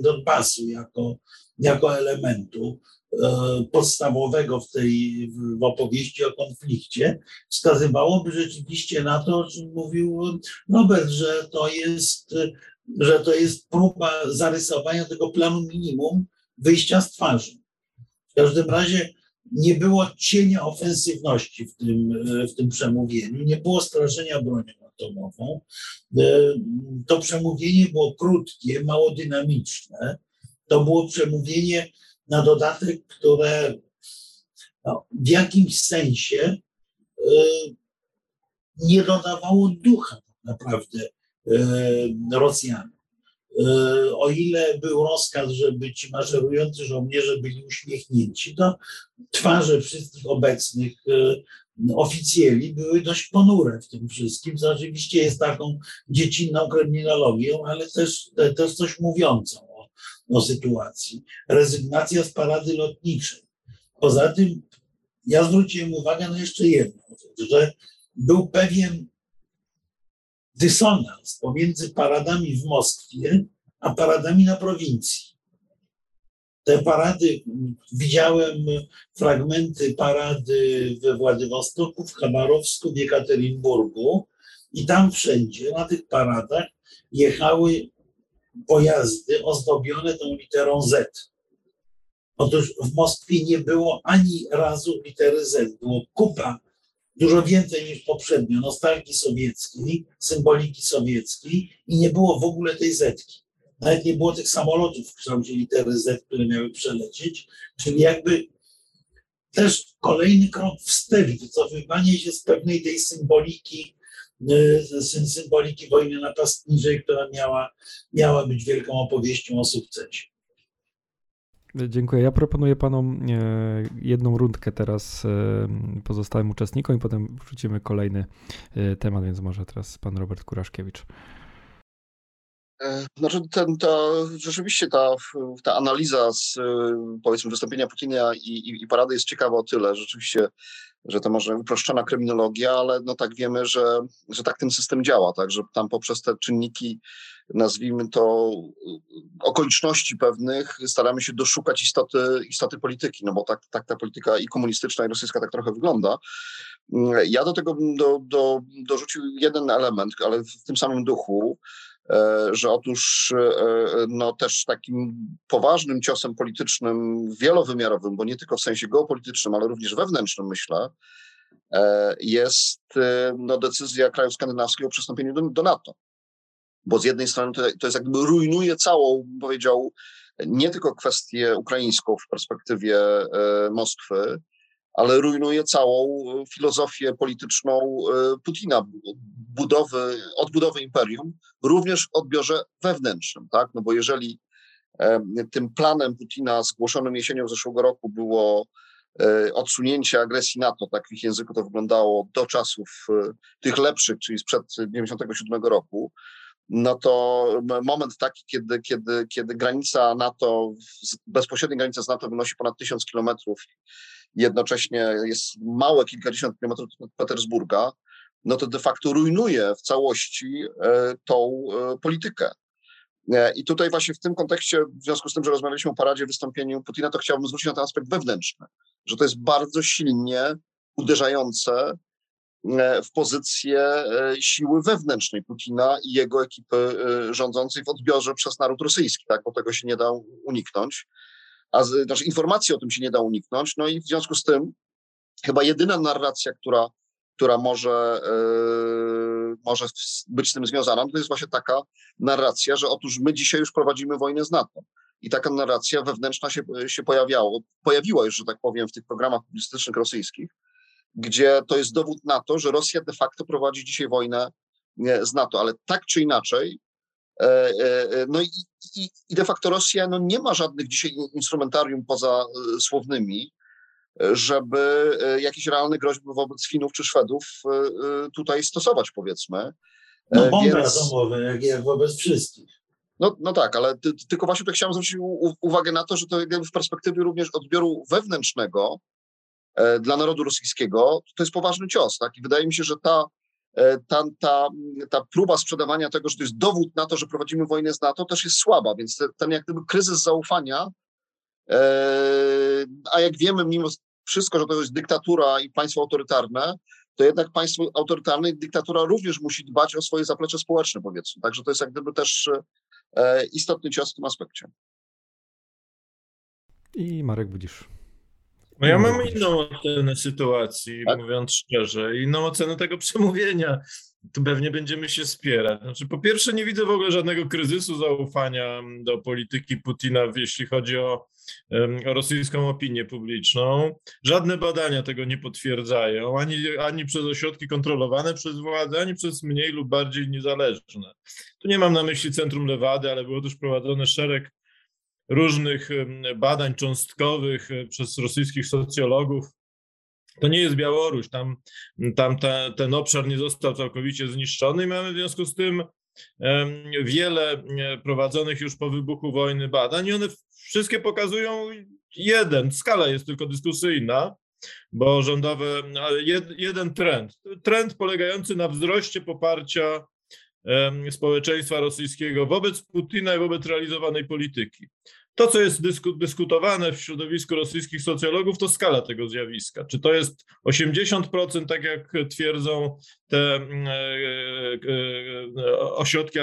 Speaker 2: Donbasu jako, jako elementu e, podstawowego w tej w opowieści o konflikcie wskazywałoby rzeczywiście na to, o czym mówił Robert, że to jest, że to jest próba zarysowania tego planu minimum wyjścia z twarzy. W każdym razie nie było cienia ofensywności w tym, w tym przemówieniu, nie było straszenia bronią atomową. E, to przemówienie było krótkie, mało dynamiczne. To było przemówienie na dodatek, które no, w jakimś sensie e, nie dodawało ducha tak naprawdę e, Rosjanom. O ile był rozkaz, żeby ci maszerujący żołnierze byli uśmiechnięci, to twarze wszystkich obecnych oficjeli były dość ponure w tym wszystkim, co oczywiście jest taką dziecinną kryminologią, ale też, też coś mówiącą o, o sytuacji. Rezygnacja z parady lotniczej. Poza tym ja zwróciłem uwagę na jeszcze jedną rzecz, że był pewien dysonans pomiędzy paradami w Moskwie a paradami na prowincji te parady, widziałem fragmenty parady we Władywostoku, w Chabarowsku, w Jekaterynburgu i tam wszędzie na tych paradach jechały pojazdy ozdobione tą literą Z. Otóż w Moskwie nie było ani razu litery Z, było kupa, dużo więcej niż poprzednio, nostalgii sowieckiej, symboliki sowieckiej i nie było w ogóle tej Zetki. Nawet nie było tych samolotów w kształcie litery Z, które miały przelecieć, czyli jakby też kolejny krok wstecz, wycofywanie się z pewnej tej symboliki, y, symboliki wojny napastniczej, która miała, miała być wielką opowieścią o sukcesie.
Speaker 1: Dziękuję. Ja proponuję panom e, jedną rundkę teraz e, pozostałym uczestnikom i potem wrzucimy kolejny e, temat, więc może teraz pan Robert Kuraszkiewicz.
Speaker 4: Znaczy ten, ta, rzeczywiście ta, ta analiza z powiedzmy wystąpienia Putina i, i, i parady jest ciekawa o tyle, rzeczywiście, że to może uproszczona kryminologia, ale no tak wiemy, że, że tak ten system działa, tak, że tam poprzez te czynniki nazwijmy to, okoliczności pewnych, staramy się doszukać istoty, istoty polityki, no bo tak, tak ta polityka i komunistyczna, i rosyjska tak trochę wygląda. Ja do tego do, do, dorzucił jeden element, ale w tym samym duchu, e, że otóż e, no, też takim poważnym ciosem politycznym, wielowymiarowym, bo nie tylko w sensie geopolitycznym, ale również wewnętrznym, myślę, e, jest no, decyzja krajów skandynawskich o przystąpieniu do, do NATO. Bo z jednej strony to, to jest jakby rujnuje całą, powiedział, nie tylko kwestię ukraińską w perspektywie e, Moskwy, ale rujnuje całą filozofię polityczną e, Putina, budowy, odbudowy imperium, również w odbiorze wewnętrznym, tak? No bo jeżeli e, tym planem Putina zgłoszonym jesienią zeszłego roku było odsunięcie agresji NATO, tak w ich języku to wyglądało, do czasów tych lepszych, czyli sprzed 1997 roku, no to moment taki, kiedy, kiedy, kiedy granica NATO, bezpośrednia granica z NATO wynosi ponad tysiąc kilometrów, jednocześnie jest małe kilkadziesiąt kilometrów od Petersburga, no to de facto rujnuje w całości e, tą e, politykę. E, I tutaj właśnie w tym kontekście, w związku z tym, że rozmawialiśmy o paradzie, wystąpieniu Putina, to chciałbym zwrócić na ten aspekt wewnętrzny, że to jest bardzo silnie uderzające w pozycję e, siły wewnętrznej Putina i jego ekipy e, rządzącej w odbiorze przez naród rosyjski, tak, bo tego się nie da uniknąć. A znaczy informacji o tym się nie da uniknąć, no i w związku z tym chyba jedyna narracja, która, która może, yy, może być z tym związana, to jest właśnie taka narracja, że otóż my dzisiaj już prowadzimy wojnę z NATO. I taka narracja wewnętrzna się, się pojawiało, pojawiła już, że tak powiem, w tych programach publicystycznych rosyjskich gdzie to jest dowód na to, że Rosja de facto prowadzi dzisiaj wojnę z NATO, ale tak czy inaczej, e, e, no i, i, i de facto Rosja no nie ma żadnych dzisiaj instrumentarium poza e, słownymi, żeby jakieś realne groźby wobec Finów czy Szwedów tutaj stosować, powiedzmy.
Speaker 2: No bomby Więc... atomowe, jak, jak wobec wszystkich.
Speaker 4: No, no tak, ale ty, tylko właśnie to chciałem zwrócić uwagę na to, że to w perspektywie również odbioru wewnętrznego E, dla narodu rosyjskiego, to jest poważny cios. Tak? I wydaje mi się, że ta, e, ta, ta, ta próba sprzedawania tego, że to jest dowód na to, że prowadzimy wojnę z NATO, też jest słaba. Więc ten jak gdyby kryzys zaufania, e, a jak wiemy, mimo wszystko, że to jest dyktatura i państwo autorytarne, to jednak państwo autorytarne i dyktatura również musi dbać o swoje zaplecze społeczne, powiedzmy. Także to jest jak gdyby też istotny cios w tym aspekcie.
Speaker 1: I Marek Budzisz.
Speaker 3: No ja mam inną ocenę sytuacji, tak? mówiąc szczerze, inną ocenę tego (laughs) przemówienia. Tu pewnie będziemy się spierać. Znaczy, po pierwsze, nie widzę w ogóle żadnego kryzysu zaufania do polityki Putina, jeśli chodzi o, o rosyjską opinię publiczną. Żadne badania tego nie potwierdzają, ani, ani przez ośrodki kontrolowane przez władzę, ani przez mniej lub bardziej niezależne. Tu nie mam na myśli Centrum Lewady, ale było też prowadzone szereg różnych badań cząstkowych e, przez rosyjskich socjologów. To nie jest Białoruś, tam, tam ta, ten obszar nie został całkowicie zniszczony i mamy w związku z tym wiele e, prowadzonych już po wybuchu wojny badań i one wszystkie pokazują jeden, skala jest tylko dyskusyjna, bo rządowe, jeden trend, trend polegający na wzroście poparcia społeczeństwa rosyjskiego wobec Putina i wobec realizowanej polityki. To, co jest dysku, dyskutowane w środowisku rosyjskich socjologów, to skala tego zjawiska. Czy to jest 80%, tak jak twierdzą te e, e, e, ośrodki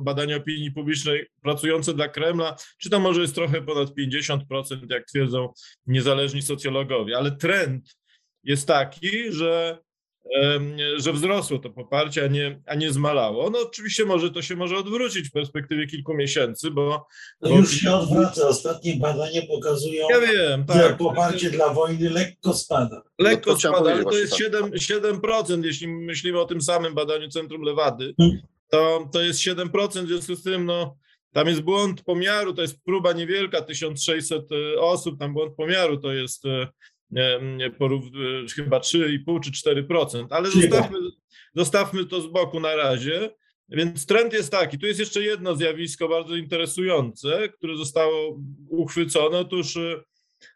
Speaker 3: badania opinii publicznej pracujące dla Kremla, czy to może jest trochę ponad 50%, jak twierdzą niezależni socjologowie. Ale trend jest taki, że że wzrosło to poparcie, a nie, a nie zmalało. No oczywiście może to się może odwrócić w perspektywie kilku miesięcy, bo...
Speaker 2: To
Speaker 3: bo...
Speaker 2: już się odwraca. Ostatnie badania pokazują,
Speaker 3: ja wiem,
Speaker 2: że
Speaker 3: tak.
Speaker 2: poparcie dla wojny lekko spada.
Speaker 3: Lekko
Speaker 4: No
Speaker 3: spada, ale to jest 7, 7%, jeśli myślimy o tym samym badaniu Centrum Lewady,
Speaker 2: Hmm.
Speaker 3: to, to jest 7%, w związku z tym no, tam jest błąd pomiaru, to jest próba niewielka, 1600 osób, tam błąd pomiaru to jest e, e, e, chyba 3,5 czy 4%, ale zostawmy, zostawmy to z boku na razie. Więc trend jest taki. Tu jest jeszcze jedno zjawisko bardzo interesujące, które zostało uchwycone. Otóż e,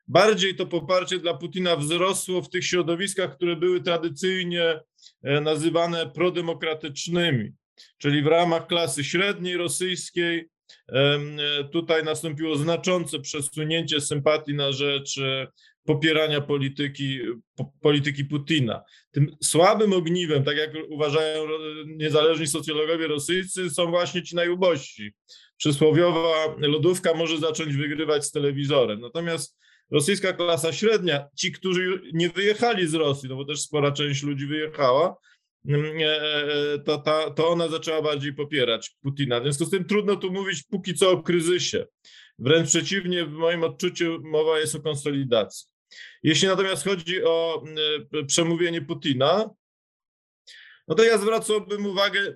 Speaker 3: bardziej to poparcie dla Putina wzrosło w tych środowiskach, które były tradycyjnie e, nazywane prodemokratycznymi, czyli w ramach klasy średniej rosyjskiej. e, Tutaj nastąpiło znaczące przesunięcie sympatii na rzecz e, popierania polityki, po- polityki Putina. Tym słabym ogniwem, tak jak uważają niezależni socjologowie rosyjscy, są właśnie ci najubożsi. Przysłowiowa lodówka może zacząć wygrywać z telewizorem. Natomiast rosyjska klasa średnia, ci, którzy nie wyjechali z Rosji, no bo też spora część ludzi wyjechała, mm, e, e, to, ta, to ona zaczęła bardziej popierać Putina. W związku z tym trudno tu mówić póki co o kryzysie. Wręcz przeciwnie, w moim odczuciu mowa jest o konsolidacji. Jeśli natomiast chodzi o e, przemówienie Putina, no to ja zwracałbym uwagę e,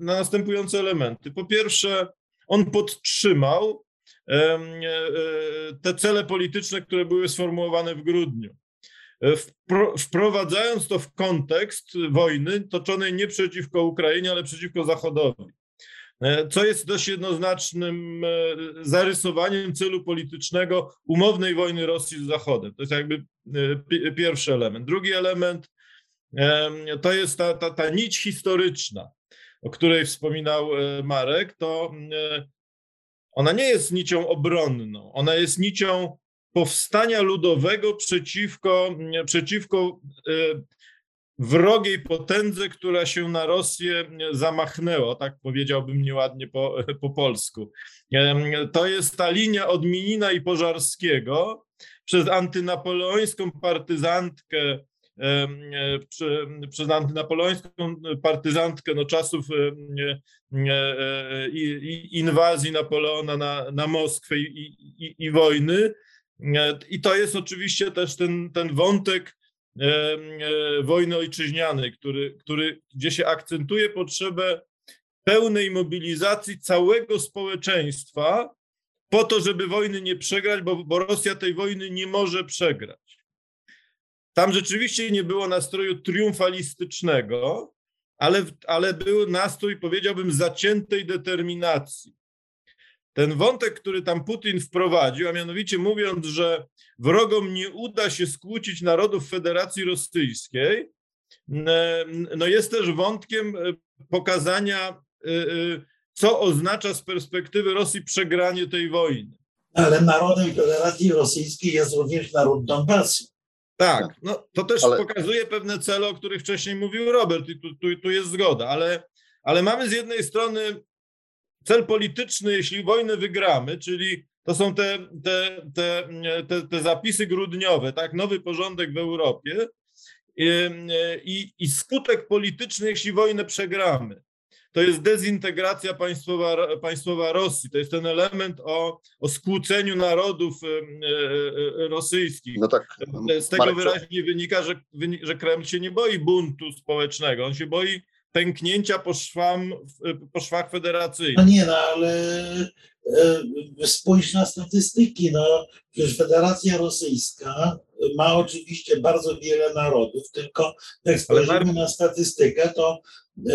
Speaker 3: na następujące elementy. Po pierwsze, on podtrzymał e, e, te cele polityczne, które były sformułowane w grudniu. E, wpro- Wprowadzając to w kontekst wojny toczonej nie przeciwko Ukrainie, ale przeciwko Zachodowi. E, Co jest dość jednoznacznym e, zarysowaniem celu politycznego umownej wojny Rosji z Zachodem. To jest jakby e, pi- pierwszy element. Drugi element em, to jest ta, ta, ta nić historyczna, o której wspominał Marek. To ona nie jest nicią obronną, ona jest nicią powstania ludowego przeciwko, przeciwko wrogiej potędze, która się na Rosję zamachnęła, tak powiedziałbym nieładnie po, po polsku. To jest ta linia od Minina i Pożarskiego przez antynapoleońską partyzantkę, e, prze- przez antynapoleońską partyzantkę no, czasów e, e, inwazji Napoleona na, na Moskwę i, i, i wojny. I to jest oczywiście też ten, ten wątek wojny ojczyźnianej, który, który, gdzie się akcentuje potrzebę pełnej mobilizacji całego społeczeństwa po to, żeby wojny nie przegrać, bo, bo Rosja tej wojny nie może przegrać. Tam rzeczywiście nie było nastroju triumfalistycznego, ale, ale był nastrój, powiedziałbym, zaciętej determinacji. Ten wątek, który tam Putin wprowadził, a mianowicie mówiąc, że wrogom nie uda się skłócić narodów Federacji Rosyjskiej, no jest też wątkiem e, pokazania, e, e, co oznacza z perspektywy Rosji przegranie tej wojny.
Speaker 2: Ale narodem Federacji Rosyjskiej jest również naród Donbasu.
Speaker 3: Tak, no to też
Speaker 4: Ale-
Speaker 3: pokazuje pewne cele, o których wcześniej mówił Robert i tu, tu, tu jest zgoda, ale, ale mamy z jednej strony cel polityczny, jeśli wojnę wygramy, czyli to są te, te, te, te, te zapisy grudniowe, tak, nowy porządek w Europie i, i, i skutek polityczny, jeśli wojnę przegramy. To jest dezintegracja państwowa, państwowa Rosji. To jest ten element o, o skłóceniu narodów e, rosyjskich.
Speaker 4: No tak.
Speaker 3: Z tego
Speaker 4: Marek,
Speaker 3: wyraźnie wynika, że, że Kreml się nie boi buntu społecznego, on się boi pęknięcia po, szwam, po szwach
Speaker 2: No
Speaker 3: federacyjnych.
Speaker 2: nie, no ale e, spójrz na statystyki. No, przecież Federacja Rosyjska ma oczywiście bardzo wiele narodów, tylko jak spojrzymy na statystykę, to e,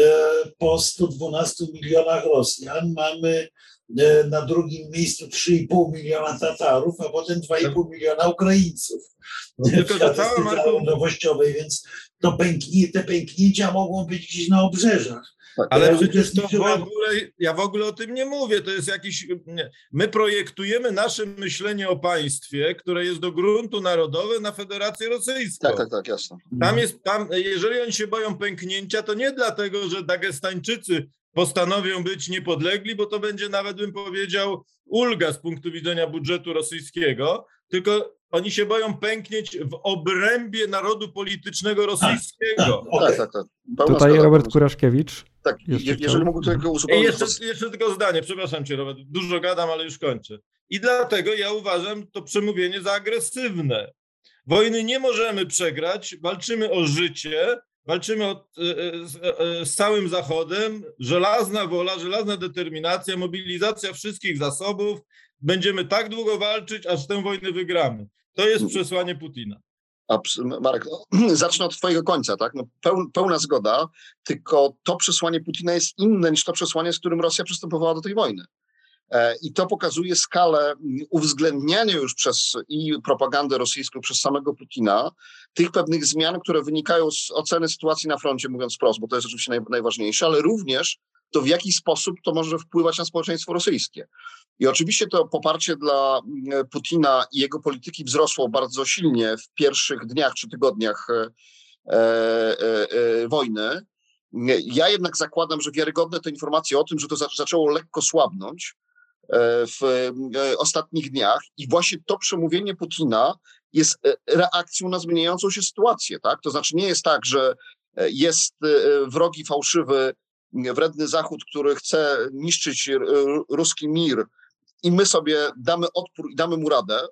Speaker 2: po 112 milionach Rosjan mamy e, na drugim miejscu 3,5 miliona Tatarów, a potem 2,5 miliona Ukraińców.
Speaker 3: No, tylko,
Speaker 2: w statystyce
Speaker 3: Marku,
Speaker 2: narodowościowej, więc to pęknie, te pęknięcia mogą być gdzieś na obrzeżach.
Speaker 4: Tak.
Speaker 3: ale
Speaker 2: Ja
Speaker 3: przecież to w ogóle, ja w ogóle o tym nie mówię, to jest jakiś, nie. my projektujemy nasze myślenie o państwie, które jest do gruntu narodowe na Federację Rosyjską.
Speaker 4: Tak, tak, tak, jasne.
Speaker 3: Tam jest, tam, jeżeli oni się boją pęknięcia, to nie dlatego, że Dagestańczycy postanowią być niepodlegli, bo to będzie nawet, bym powiedział, ulga z punktu widzenia budżetu rosyjskiego, tylko oni się boją pęknieć w obrębie narodu politycznego rosyjskiego.
Speaker 2: Okej.
Speaker 4: Tak, tak, tak. Pełna
Speaker 1: Tutaj. Robert Kuraszkiewicz.
Speaker 4: Tak,
Speaker 1: jeszcze
Speaker 4: jeżeli mógł tego
Speaker 3: I
Speaker 4: uzupełnić.
Speaker 3: jeszcze, jeszcze tylko zdanie, przepraszam cię, Robert, dużo gadam, ale już kończę. I dlatego ja uważam to przemówienie za agresywne. Wojny nie możemy przegrać, walczymy o życie, walczymy o, e, e, z, e, z całym Zachodem, żelazna wola, żelazna determinacja, mobilizacja wszystkich zasobów. Będziemy tak długo walczyć, aż tę wojnę wygramy. To jest przesłanie Putina.
Speaker 4: Abs- Marek, (clears throat) zacznę od twojego końca, tak? No, peł, pełna zgoda, tylko to przesłanie Putina jest inne niż to przesłanie, z którym Rosja przystępowała do tej wojny. E, I to pokazuje skalę uwzględniania już przez i propagandę rosyjską, przez samego Putina, tych pewnych zmian, które wynikają z oceny sytuacji na froncie, mówiąc wprost, bo to jest oczywiście naj, najważniejsze, ale również to, w jaki sposób to może wpływać na społeczeństwo rosyjskie. I oczywiście to poparcie dla mm, Putina i jego polityki wzrosło bardzo silnie w pierwszych dniach czy tygodniach e, e, e, wojny. Ja jednak zakładam, że wiarygodne te informacje o tym, że to za- zaczęło lekko słabnąć e, w e, ostatnich dniach i właśnie to przemówienie Putina jest e, reakcją na zmieniającą się sytuację. Tak? To znaczy nie jest tak, że e, jest e, wrogi, fałszywy, m, wredny Zachód, który chce niszczyć ruski mir i my sobie damy odpór i damy mu radę,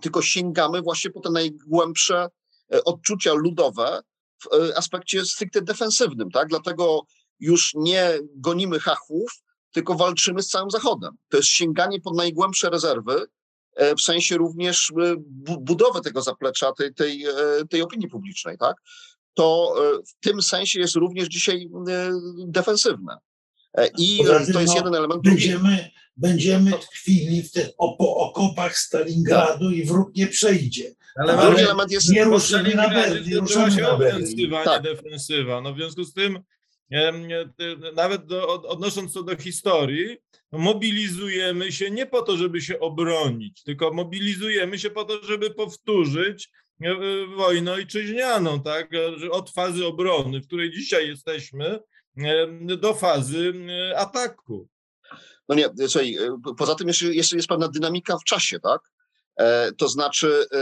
Speaker 4: tylko sięgamy właśnie po te najgłębsze e, odczucia ludowe w e, aspekcie stricte defensywnym, tak? Dlatego już nie gonimy hachów, tylko walczymy z całym Zachodem. To jest sięganie po najgłębsze rezerwy, e, w sensie również bu- budowy tego zaplecza, tej, tej, tej opinii publicznej, tak? To w tym sensie jest również dzisiaj defensywne. E, I e, to jest
Speaker 2: no,
Speaker 4: jeden element.
Speaker 2: Będziemy, będziemy tkwili w tych opo, okopach Stalingradu i wróg nie przejdzie.
Speaker 3: Ale
Speaker 2: Ale
Speaker 4: Drugi element jest
Speaker 2: nie ruszymy na Berlin, ruszymy na Berlin.
Speaker 4: Tak.
Speaker 3: nie defensywa. No w związku z tym, nawet do, od- odnosząc to do historii, mobilizujemy się nie po to, żeby się obronić, tylko mobilizujemy się po to, żeby powtórzyć e, wojnę ojczyźnianą, tak? Od fazy obrony, w której dzisiaj jesteśmy, do fazy ataku.
Speaker 4: No nie, słuchaj, e, poza tym jeszcze, jeszcze jest pewna dynamika w czasie, tak? E, to znaczy, e,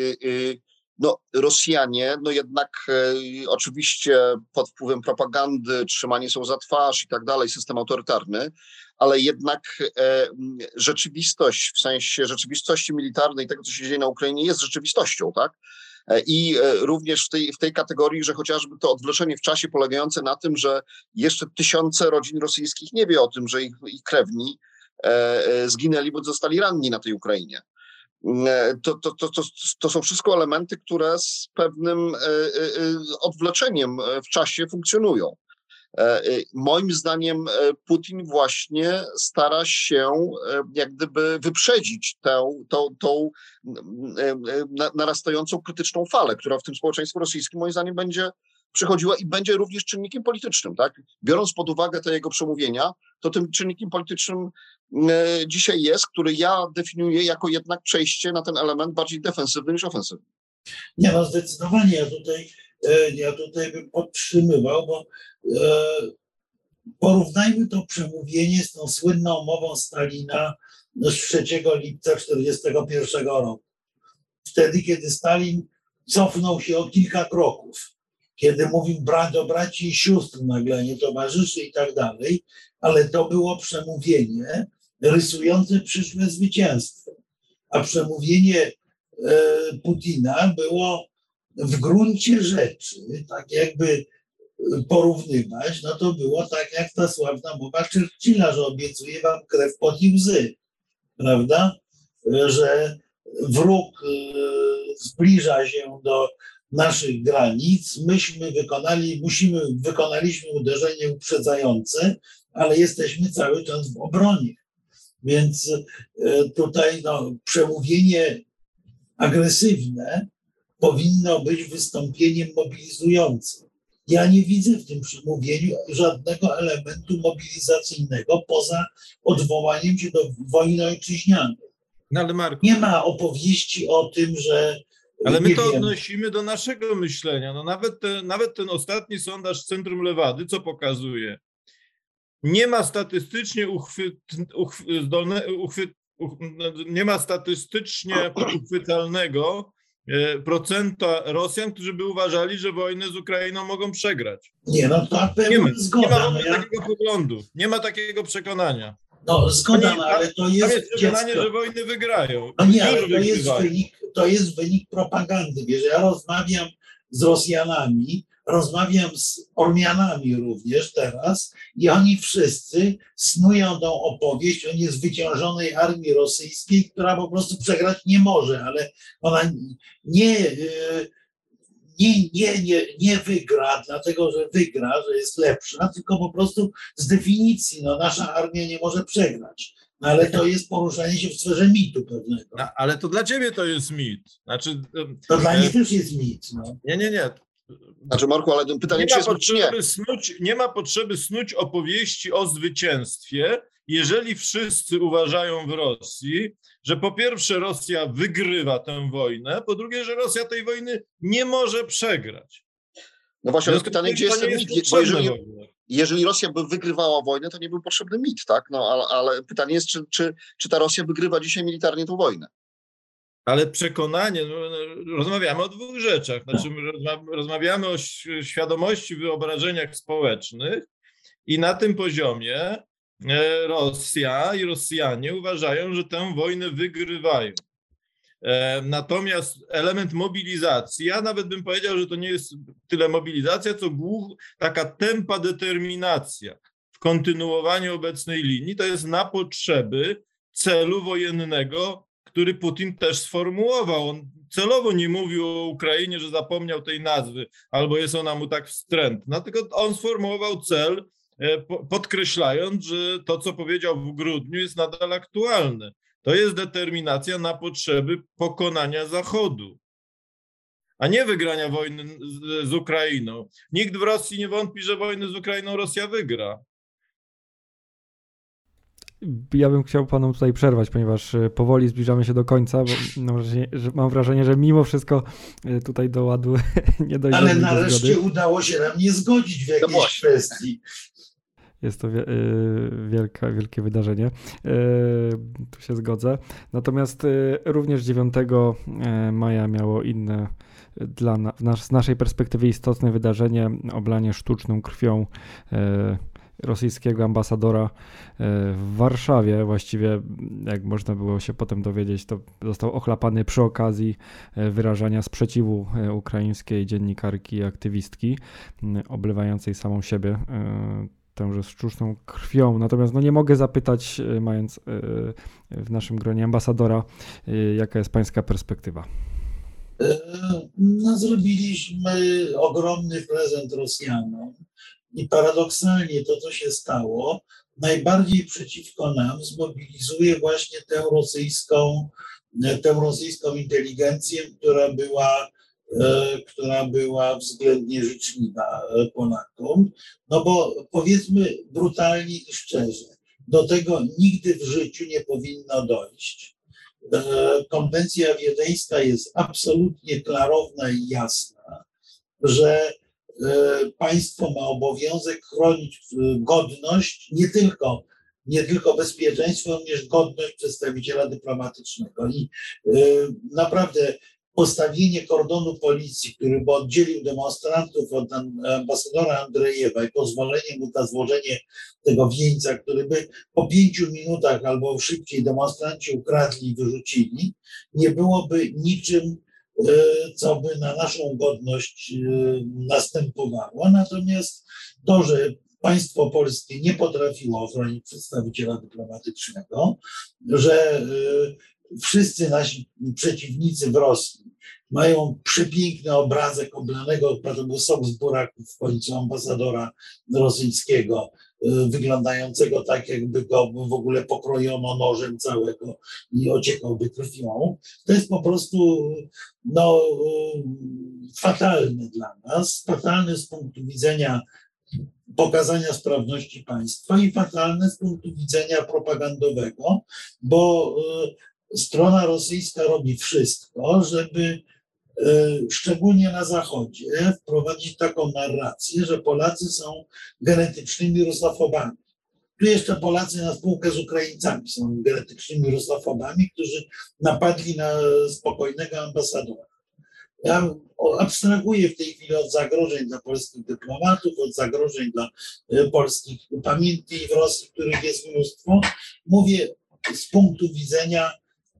Speaker 4: e, no Rosjanie, no jednak oczywiście pod wpływem propagandy, trzymani są za twarz i tak dalej, system autorytarny, ale jednak rzeczywistość, w sensie rzeczywistości militarnej, tego co się dzieje na Ukrainie jest rzeczywistością, tak? E, I e, również w tej, w tej kategorii, że chociażby to odwleczenie w czasie polegające na tym, że jeszcze tysiące rodzin rosyjskich nie wie o tym, że ich, ich krewni e, e, zginęli, bo zostali ranni na tej Ukrainie. E, To, to, to, to, to są wszystko elementy, które z pewnym e, e, e, odwleczeniem e, w czasie funkcjonują. E, e, Moim zdaniem e, Putin właśnie stara się e, jak gdyby wyprzedzić tę, tą, tą na- narastającą krytyczną falę, która w tym społeczeństwie rosyjskim moim zdaniem będzie przychodziła i będzie również czynnikiem politycznym. Tak? Biorąc pod uwagę te jego przemówienia, to tym czynnikiem politycznym dzisiaj jest, który ja definiuję jako jednak przejście na ten element bardziej defensywny niż ofensywny.
Speaker 2: Nie no, zdecydowanie ja tutaj, ja tutaj bym podtrzymywał, bo e, porównajmy to przemówienie z tą słynną mową Stalina z 3 lipca 1941 roku. Wtedy, kiedy Stalin cofnął się o kilka kroków, kiedy mówił bra do braci i sióstr nagle, nie towarzyszy i tak dalej, ale to było przemówienie rysujące przyszłe zwycięstwo. A przemówienie e, Putina było w gruncie rzeczy, tak jakby porównywać, no to było tak jak ta sławna mowa Churchilla, że obiecuje wam krew pod i łzy, prawda? Że wróg e, zbliża się do naszych granic, myśmy wykonali, musimy, wykonaliśmy uderzenie uprzedzające, ale jesteśmy cały czas w obronie. Więc e, tutaj no, przemówienie agresywne powinno być wystąpieniem mobilizującym. Ja nie widzę w tym przemówieniu żadnego elementu mobilizacyjnego poza odwołaniem się do wojny ojczyźnianej.
Speaker 3: No ale Marku,
Speaker 2: Nie ma opowieści o tym, że.
Speaker 3: Ale my to odnosimy do naszego myślenia. No nawet, te, nawet ten ostatni sondaż Centrum Lewady, co pokazuje? Nie ma statystycznie uchwyt, uchw, zdolne, uchwyt, nie ma statystycznie (clears throat) uchwytalnego procenta Rosjan, którzy by uważali, że wojnę z Ukrainą mogą przegrać.
Speaker 2: Nie, no to
Speaker 3: Nie ma,
Speaker 2: pewno
Speaker 3: nie
Speaker 2: zgoda.
Speaker 3: ma
Speaker 2: no, ja,
Speaker 3: takiego poglądu, nie ma takiego przekonania.
Speaker 2: no zgoda,
Speaker 3: Oni-
Speaker 2: ale to jest,
Speaker 3: jest przekonanie, że wojny wygrają.
Speaker 2: No nie, ale to jest, wynik, to jest wynik propagandy. Wiesz, ja rozmawiam z Rosjanami, rozmawiam z Ormianami również teraz i oni wszyscy snują tą opowieść o niezwyciężonej armii rosyjskiej, która po prostu przegrać nie może, ale ona nie, y, nie, nie, nie, nie wygra, dlatego że wygra, że jest lepsza, tylko po prostu z definicji no, nasza armia nie może przegrać. No, ale to jest poruszanie się w sferze mitu pewnego.
Speaker 3: No, ale to dla ciebie to jest mit. Znaczy,
Speaker 2: To dla
Speaker 3: e,
Speaker 2: nich też jest mit. No.
Speaker 3: nie, nie, nie.
Speaker 4: Znaczy, Marku, ale pytanie,
Speaker 3: Nie
Speaker 4: czy
Speaker 3: ma,
Speaker 4: jest czy nie?
Speaker 3: potrzeby snuć, nie ma potrzeby snuć opowieści o zwycięstwie, jeżeli wszyscy uważają w Rosji, że po pierwsze Rosja wygrywa tę wojnę, po drugie, że Rosja tej wojny nie może przegrać.
Speaker 4: No właśnie, ale pytanie, gdzie jest ten mit? jeżeli, jeżeli Rosja by wygrywała wojnę, to nie był potrzebny mit, tak? No ale, ale pytanie jest, czy, czy, czy ta Rosja wygrywa dzisiaj militarnie tą wojnę?
Speaker 3: Ale przekonanie, no, no, rozmawiamy o dwóch rzeczach. Znaczy, rozma- rozmawiamy o świadomości, wyobrażeniach społecznych i na tym poziomie e, Rosja i Rosjanie uważają, że tę wojnę wygrywają. E, Natomiast element mobilizacji, ja nawet bym powiedział, że to nie jest tyle mobilizacja, co taka tempa determinacja w kontynuowaniu obecnej linii, to jest na potrzeby celu wojennego, który Putin też sformułował. On celowo nie mówił o Ukrainie, że zapomniał tej nazwy, albo jest ona mu tak wstrętna, tylko on sformułował cel, e, po- podkreślając, że to, co powiedział w grudniu, jest nadal aktualne. To jest determinacja na potrzeby pokonania Zachodu, a nie wygrania wojny z, z Ukrainą. Nikt w Rosji nie wątpi, że wojnę z Ukrainą Rosja wygra.
Speaker 1: Ja bym chciał panom tutaj przerwać, ponieważ e, powoli zbliżamy się do końca, bo mam wrażenie, że, mam wrażenie, że mimo wszystko e, tutaj do ładu (laughs) nie dojdziemy
Speaker 2: Ale
Speaker 1: do
Speaker 2: nareszcie
Speaker 1: zgody.
Speaker 2: udało się nam nie zgodzić w jakiejś
Speaker 4: właśnie.
Speaker 2: kwestii.
Speaker 1: Jest to y, wielka, wielkie wydarzenie. Tu się zgodzę. Natomiast również 9 e, maja miało inne dla nas, z naszej perspektywy istotne wydarzenie oblanie sztuczną krwią e, rosyjskiego ambasadora e, w Warszawie. Właściwie, jak można było się potem dowiedzieć, to został ochlapany przy okazji e, wyrażania sprzeciwu e, ukraińskiej dziennikarki i aktywistki, oblewającej samą siebie tęże sztuczną krwią. Natomiast no nie mogę zapytać, mając w naszym gronie ambasadora, jaka jest pańska perspektywa.
Speaker 2: No, zrobiliśmy ogromny prezent Rosjanom i paradoksalnie to, co się stało, najbardziej przeciwko nam zmobilizuje właśnie tę rosyjską, tę rosyjską inteligencję, która była, e, która była względnie życzliwa e, Polakom. No bo powiedzmy brutalnie i szczerze, do tego nigdy w życiu nie powinno dojść. E, Konwencja wiedeńska jest absolutnie klarowna i jasna, że państwo ma obowiązek chronić e, godność, nie tylko, nie tylko bezpieczeństwo, również godność przedstawiciela dyplomatycznego. I e, naprawdę postawienie kordonu policji, który by oddzielił demonstrantów od am- ambasadora Andrejewa i pozwolenie mu na złożenie tego wieńca, który by po pięciu minutach albo szybciej demonstranci ukradli i wyrzucili, nie byłoby niczym, e, co by na naszą godność e, następowało. Natomiast to, że państwo polskie nie potrafiło ochronić przedstawiciela dyplomatycznego, że e, wszyscy nasi przeciwnicy w Rosji mają przepiękny obrazek oblanego, był sok z buraków w końcu ambasadora rosyjskiego, wyglądającego tak, jakby go w ogóle pokrojono nożem całego i ociekałby krwią. To jest po prostu no, y, fatalne dla nas, fatalne z punktu widzenia pokazania sprawności państwa i fatalne z punktu widzenia propagandowego, bo y, strona rosyjska robi wszystko, żeby y, szczególnie na Zachodzie wprowadzić taką narrację, że Polacy są genetycznymi rusofobami. Tu jeszcze Polacy na spółkę z Ukraińcami są genetycznymi rusofobami, którzy napadli na spokojnego ambasadora. Ja abstrahuję w tej chwili od zagrożeń dla polskich dyplomatów, od zagrożeń dla e, polskich pamiętni w Rosji, których jest mnóstwo. Mówię z punktu widzenia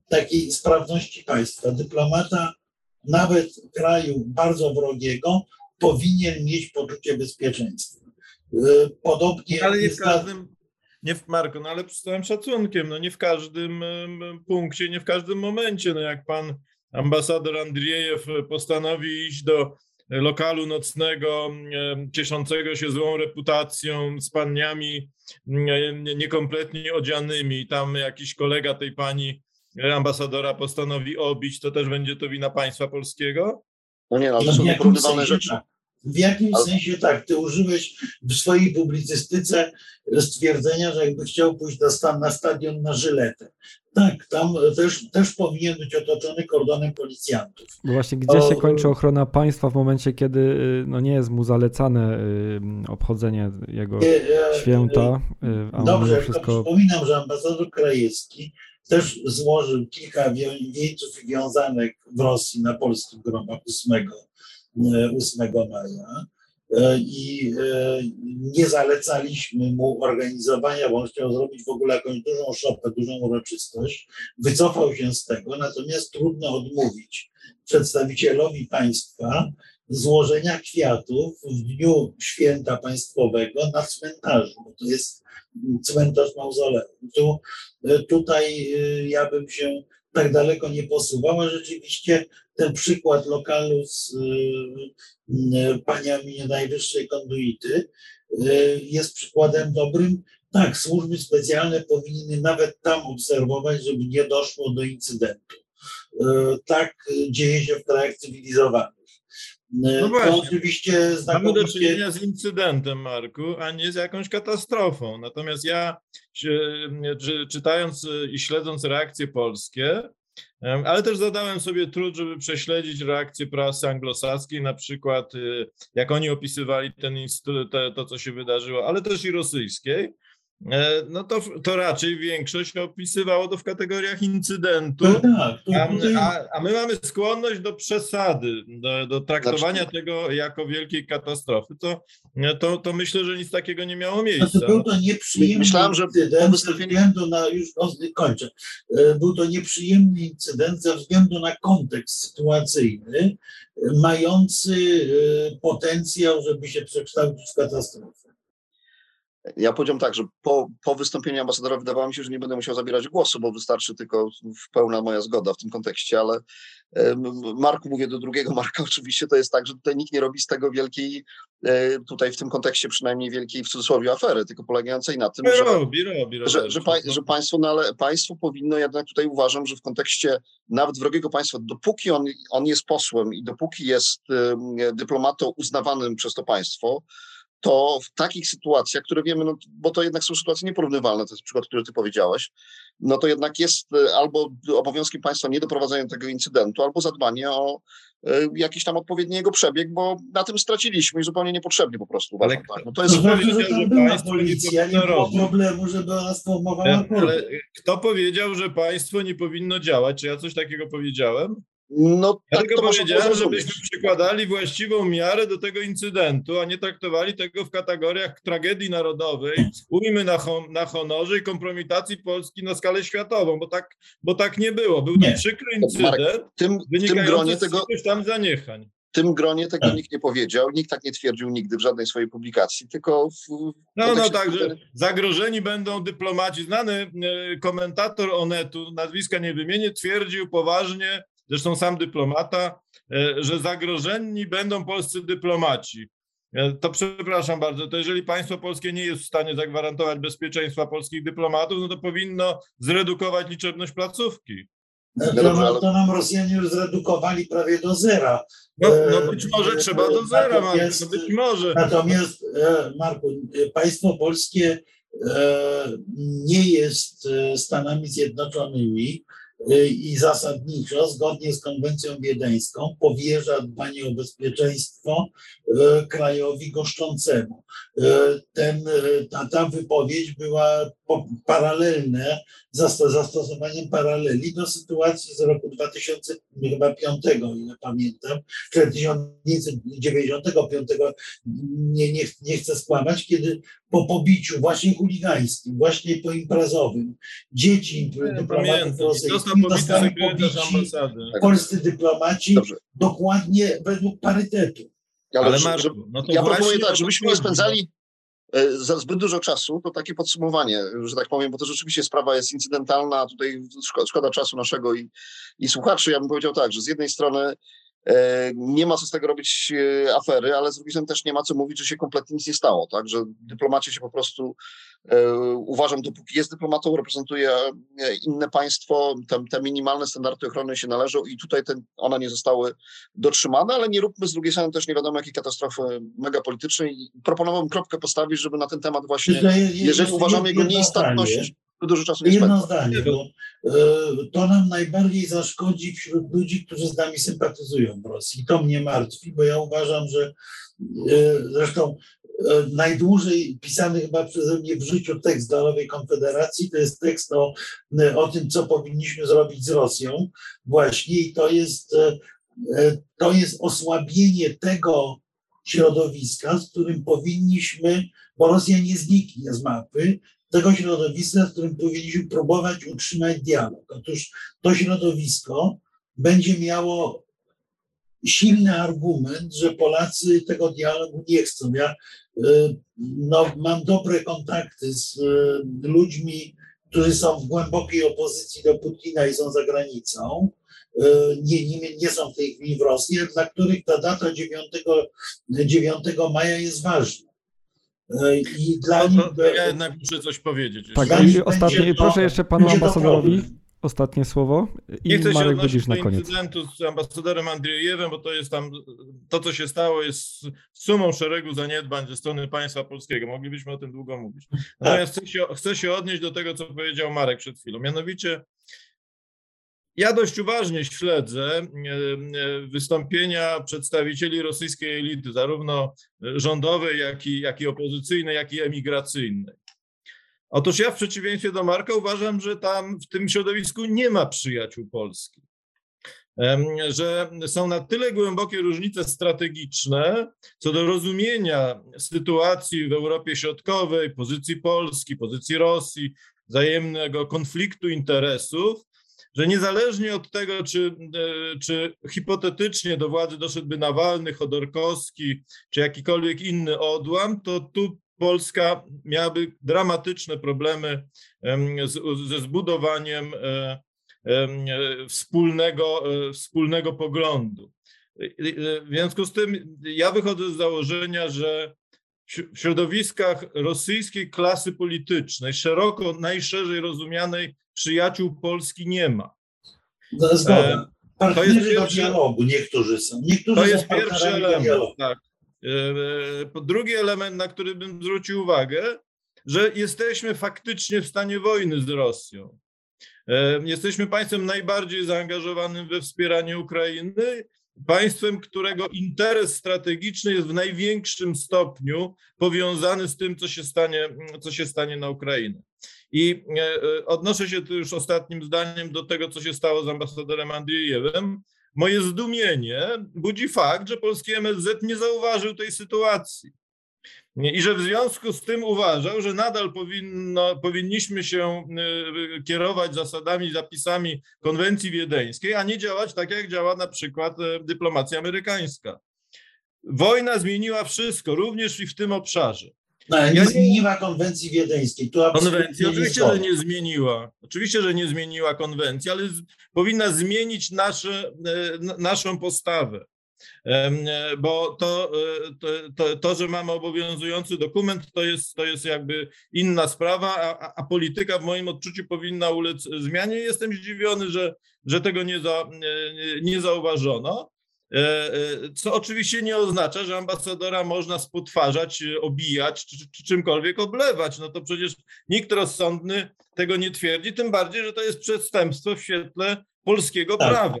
Speaker 2: takiej sprawności państwa. Dyplomata nawet kraju bardzo wrogiego powinien mieć poczucie bezpieczeństwa. E, podobnie.
Speaker 3: Ale nie w każdym, nie w Marku, no ale z całym szacunkiem, no nie w każdym punkcie, nie w każdym momencie, no jak pan ambasador Andriejew postanowi iść do lokalu nocnego cieszącego się złą reputacją z panniami niekompletnie odzianymi. Tam jakiś kolega tej pani ambasadora postanowi obić, to też będzie to wina państwa polskiego?
Speaker 4: No nie, no, to są porównywalne rzeczy.
Speaker 2: Tak. W jakimś Ale... sensie tak, ty użyłeś w swojej publicystyce stwierdzenia, że jakby chciał pójść na, stan, na stadion na żyletę. Tak, tam też, też powinien być otoczony kordonem policjantów.
Speaker 1: Bo właśnie gdzie o... się kończy ochrona państwa w momencie, kiedy y, no, nie jest mu zalecane y, obchodzenie jego e, święta?
Speaker 2: Y, a Dobrze, wszystko... przypominam, że ambasador Krajewski też złożył kilka wieńców i wiązanek w Rosji na polskich grobach 8 8 maja e, i e, nie zalecaliśmy mu organizowania, bo on chciał zrobić w ogóle jakąś dużą szopę, dużą uroczystość. Wycofał się z tego, natomiast trudno odmówić przedstawicielowi państwa złożenia kwiatów w dniu święta państwowego na cmentarzu, bo to jest cmentarz mauzoleum. Tu, e, tutaj ja bym się tak daleko nie posuwała. Rzeczywiście ten przykład lokalu z y, y, paniami najwyższej konduity y, jest przykładem dobrym. Tak, służby specjalne powinny nawet tam obserwować, żeby nie doszło do incydentu. Tak dzieje się w krajach cywilizowanych.
Speaker 3: No właśnie. oczywiście Mamy do czynienia z incydentem, Marku, a nie z jakąś katastrofą. Natomiast ja, czytając i śledząc reakcje polskie, ale też zadałem sobie trud, żeby prześledzić reakcję prasy anglosaskiej, na przykład jak oni opisywali ten to co się wydarzyło, ale też i rosyjskiej. E, no to, to raczej większość opisywało to w kategoriach incydentu, tak, tak, a, a, my mamy skłonność do przesady, do, do traktowania znaczy, tego jako wielkiej katastrofy. To, to, to myślę, że nic takiego nie miało miejsca.
Speaker 2: Znaczy, był to nieprzyjemny Myślałem, że incydent ze względu na, już kończę, e, był to nieprzyjemny incydent ze względu na kontekst sytuacyjny, mający e, potencjał, żeby się przekształcić w katastrofę.
Speaker 4: Ja powiedziałem tak, że po, po wystąpieniu ambasadora wydawało mi się, że nie będę musiał zabierać głosu, bo wystarczy tylko pełna moja zgoda w tym kontekście, ale Marku, mówię do drugiego Marka, (laughs) oczywiście to jest tak, że tutaj nikt nie robi z tego wielkiej, e, tutaj w tym kontekście przynajmniej wielkiej w cudzysłowie afery, tylko polegającej na tym, że,
Speaker 3: robi, robi, robi,
Speaker 4: że, że, pa, że państwo, no ale państwo powinno jednak tutaj uważam, że w kontekście nawet wrogiego państwa, dopóki on, on jest posłem i dopóki jest dyplomatą uznawanym przez to państwo, to w takich sytuacjach, które wiemy, no, bo to jednak są sytuacje nieporównywalne, to jest przykład, który ty powiedziałeś, no to jednak jest e, albo obowiązkiem państwa nie doprowadzenie tego incydentu, albo zadbanie o y, jakiś tam odpowiedni jego przebieg, bo na tym straciliśmy i zupełnie niepotrzebnie po prostu uważam. Ale tak.
Speaker 2: no to jest to znaczy, że, że państwo policja, nie, nie było problemu, żeby ona sformowała
Speaker 3: Ale kto powiedział, że państwo nie powinno działać? Czy ja coś takiego powiedziałem?
Speaker 4: No,
Speaker 3: ja tak tylko powiedziałem, żebyśmy przykładali właściwą miarę do tego incydentu, a nie traktowali tego w kategoriach tragedii narodowej, ujmy na, hon na honorze i kompromitacji Polski na skalę światową, bo tak, bo tak nie było. Był to nie. przykry incydent Marek, tym, wynikający tym gronie tego, z tam zaniechań.
Speaker 4: W tym gronie tego tak. nikt nie powiedział, nikt tak nie twierdził nigdy w żadnej swojej publikacji, tylko w.
Speaker 3: No, no tak, że zagrożeni będą dyplomaci. Znany e, komentator Onetu, nazwiska nie wymienię, twierdził poważnie, zresztą sam dyplomata, e, że zagrożeni będą polscy dyplomaci. E, to przepraszam bardzo, to jeżeli państwo polskie nie jest w stanie zagwarantować bezpieczeństwa polskich dyplomatów, no to powinno zredukować liczebność placówki.
Speaker 2: No, to, nam, to nam Rosjanie już zredukowali prawie do zera.
Speaker 3: No, no być może e, trzeba do zera, Marku, no być może.
Speaker 2: Natomiast, Marku, państwo polskie nie jest Stanami Zjednoczonymi, i zasadniczo, zgodnie z konwencją wiedeńską, powierza dbanie o bezpieczeństwo y, krajowi goszczącemu. Y, ten, ta, ta wypowiedź była paralelna, zastosowaniem paraleli do sytuacji z roku 2005, o ile pamiętam, 1995, nie, nie, nie chcę skłamać, kiedy po pobiciu właśnie chuligańskim, właśnie po imprezowym, dzieci dyplomatów rosyjskich zostali pobici polscy dyplomaci Dobrze. dokładnie według parytetu.
Speaker 4: Ale, Ale Marku, no to ja proponuję tak, żebyśmy nie spędzali za zbyt dużo czasu, to takie podsumowanie, że tak powiem, bo to rzeczywiście sprawa jest incydentalna, tutaj szkoda, czasu naszego i, i słuchaczy. Ja bym powiedział tak, że z jednej strony E, nie ma co z tego robić e, afery, ale z drugiej strony też nie ma co mówić, że się kompletnie nic nie stało, tak? Że dyplomacie się po prostu e, uważam, dopóki jest dyplomatą, reprezentuje inne państwo, te, te minimalne standardy ochrony się należą i tutaj ten, one nie zostały dotrzymane, ale nie róbmy z drugiej strony też nie wiadomo jakiej katastrofy megapolitycznej. Proponowałbym kropkę postawić, żeby na ten temat właśnie, jeżeli uważamy jego nieistotność, dużo czasu nie
Speaker 2: Jedno zdanie, bo e, to nam najbardziej zaszkodzi wśród ludzi, którzy z nami sympatyzują w Rosji. To mnie martwi, bo ja uważam, że e, zresztą e, najdłużej pisany chyba przeze mnie w życiu tekst dla Nowej Konfederacji to jest tekst o, o tym, co powinniśmy zrobić z Rosją właśnie i to jest, to jest osłabienie tego środowiska, z którym powinniśmy, bo Rosja nie zniknie z mapy, tego środowiska, z którym powinniśmy próbować utrzymać dialog. Otóż to środowisko będzie miało silny argument, że Polacy tego dialogu nie chcą. Ja y, no, mam dobre kontakty z y, ludźmi, którzy są w głębokiej opozycji do Putina i są za granicą. Y, nie, nie, nie są w tej chwili w Rosji, dla których ta data 9, 9 maja jest ważna.
Speaker 3: E, I dla no, nich... Ja jednak muszę coś powiedzieć.
Speaker 1: Tak, i ostatnie, proszę jeszcze panu ambasadorowi ostatnie słowo i
Speaker 3: Nie chcę Marek się na koniec. incydentu z ambasadorem Andrzejewem, bo to jest tam, to co się stało jest sumą szeregu zaniedbań ze strony państwa polskiego. Moglibyśmy o tym długo mówić. Tak. Natomiast chcę się, chcę się odnieść do tego, co powiedział Marek przed chwilą. Mianowicie ja dość uważnie śledzę e, e, wystąpienia przedstawicieli rosyjskiej elity, zarówno rządowej, jak i, jak i opozycyjnej, jak i emigracyjnej. Otóż ja w przeciwieństwie do Marka uważam, że tam w tym środowisku nie ma przyjaciół Polski. Że są na tyle głębokie różnice strategiczne co do rozumienia sytuacji w Europie Środkowej, pozycji Polski, pozycji Rosji, wzajemnego konfliktu interesów, że niezależnie od tego, czy, e, czy hipotetycznie do władzy doszedłby Nawalny, Chodorkowski, czy jakikolwiek inny odłam, to tu Polska miałaby dramatyczne problemy z, ze zbudowaniem e, e, wspólnego, wspólnego poglądu. W związku z tym ja wychodzę z założenia, że w środowiskach rosyjskiej klasy politycznej, szeroko, najszerzej rozumianej, przyjaciół Polski nie ma.
Speaker 2: Zgoda. E, to jest pierwszy, dialogu niektórzy są. Niektórzy
Speaker 3: to jest pierwszy element. Tak. E, e, drugi element, na który bym zwrócił uwagę, że jesteśmy faktycznie w stanie wojny z Rosją. Jesteśmy państwem najbardziej zaangażowanym we wspieranie Ukrainy państwem, którego interes strategiczny jest w największym stopniu powiązany z tym, co się stanie, co się stanie na Ukrainie. I e, e, odnoszę się tu już ostatnim zdaniem do tego, co się stało z ambasadorem Andrzejewem. Moje zdumienie budzi fakt, że polski MSZ nie zauważył tej sytuacji. I że w związku z tym uważał, że nadal powinno, powinniśmy się e, kierować zasadami, zapisami konwencji wiedeńskiej, a nie działać tak, jak działa na przykład dyplomacja amerykańska. Wojna zmieniła wszystko, również i w tym obszarze.
Speaker 2: No, ale nie zmieniła konwencji wiedeńskiej. Tu
Speaker 3: konwencji oczywiście, że nie zmieniła. Oczywiście, że nie zmieniła konwencji, ale z, powinna zmienić nasze, naszą postawę. E, bo to, e, to, to, to, że mamy obowiązujący dokument, to jest, to jest jakby inna sprawa, a, a polityka w moim odczuciu powinna ulec zmianie. Jestem zdziwiony, że, że tego nie, za, nie zauważono. E, Co oczywiście nie oznacza, że ambasadora można spotwarzać, obijać czy, czy czymkolwiek oblewać. No to przecież nikt rozsądny tego nie twierdzi, tym bardziej, że to jest przestępstwo w świetle polskiego
Speaker 2: Tak.
Speaker 3: prawa.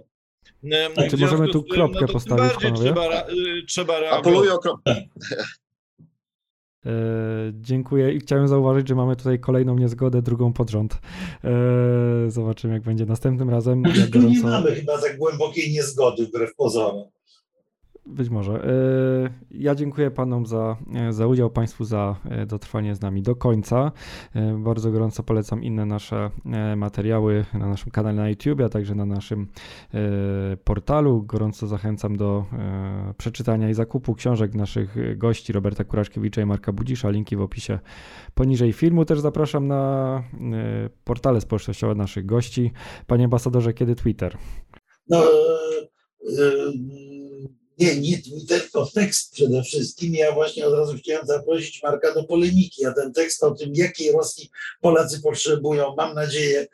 Speaker 3: E,
Speaker 1: A czy możemy tu
Speaker 3: tym,
Speaker 1: kropkę
Speaker 3: no
Speaker 1: postawić, panowie?
Speaker 3: trzeba, y, trzeba reagować.
Speaker 4: Apeluję o kropkę. (laughs)
Speaker 1: E, dziękuję i chciałem zauważyć, że mamy tutaj kolejną niezgodę, drugą pod rząd. E, zobaczymy, jak będzie następnym razem. Ja
Speaker 2: Tu (laughs) nie
Speaker 1: gorąco-
Speaker 2: mamy chyba tak głębokiej niezgody wbrew pozorom.
Speaker 1: Być może. E, Ja dziękuję panom za, e, za udział, państwu za e, dotrwanie z nami do końca. Bardzo gorąco polecam inne nasze materiały na naszym kanale na YouTube, a także na naszym portalu. Gorąco zachęcam do przeczytania i zakupu książek naszych gości Roberta Kuraszkiewicza i Marka Budzisza. Linki w opisie poniżej filmu. Też zapraszam na portale społecznościowe naszych gości. Panie ambasadorze, kiedy Twitter?
Speaker 2: No, e, e, nie, nie Twitter, to tekst przede wszystkim. Ja właśnie od razu chciałem zaprosić Marka do polemiki, a ten tekst o tym, jakiej Rosji Polacy potrzebują, mam nadzieję,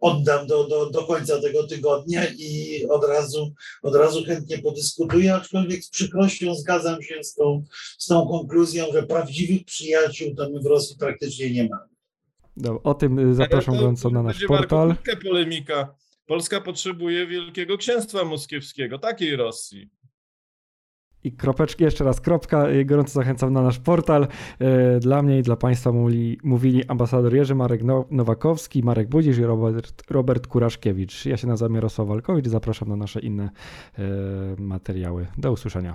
Speaker 2: oddam do, do, do końca tego tygodnia i od razu, od razu chętnie podyskutuję, aczkolwiek z przykrością zgadzam się z tą, z tą konkluzją, że prawdziwych przyjaciół to my w Rosji praktycznie nie mamy.
Speaker 1: No, o tym e, zapraszam gorąco na nasz portal.
Speaker 3: polemika. Polska potrzebuje Wielkiego Księstwa Moskiewskiego, takiej Rosji.
Speaker 1: I kropeczki, jeszcze raz kropka. Y, Gorąco zachęcam na nasz portal. Y, Dla mnie i dla Państwa mówili, mówili ambasador Jerzy Marek No- Nowakowski, Marek Budzisz i Robert, Robert Kuraszkiewicz. Ja się nazywam Jarosław Walkowicz. Zapraszam na nasze inne y, materiały. Do usłyszenia.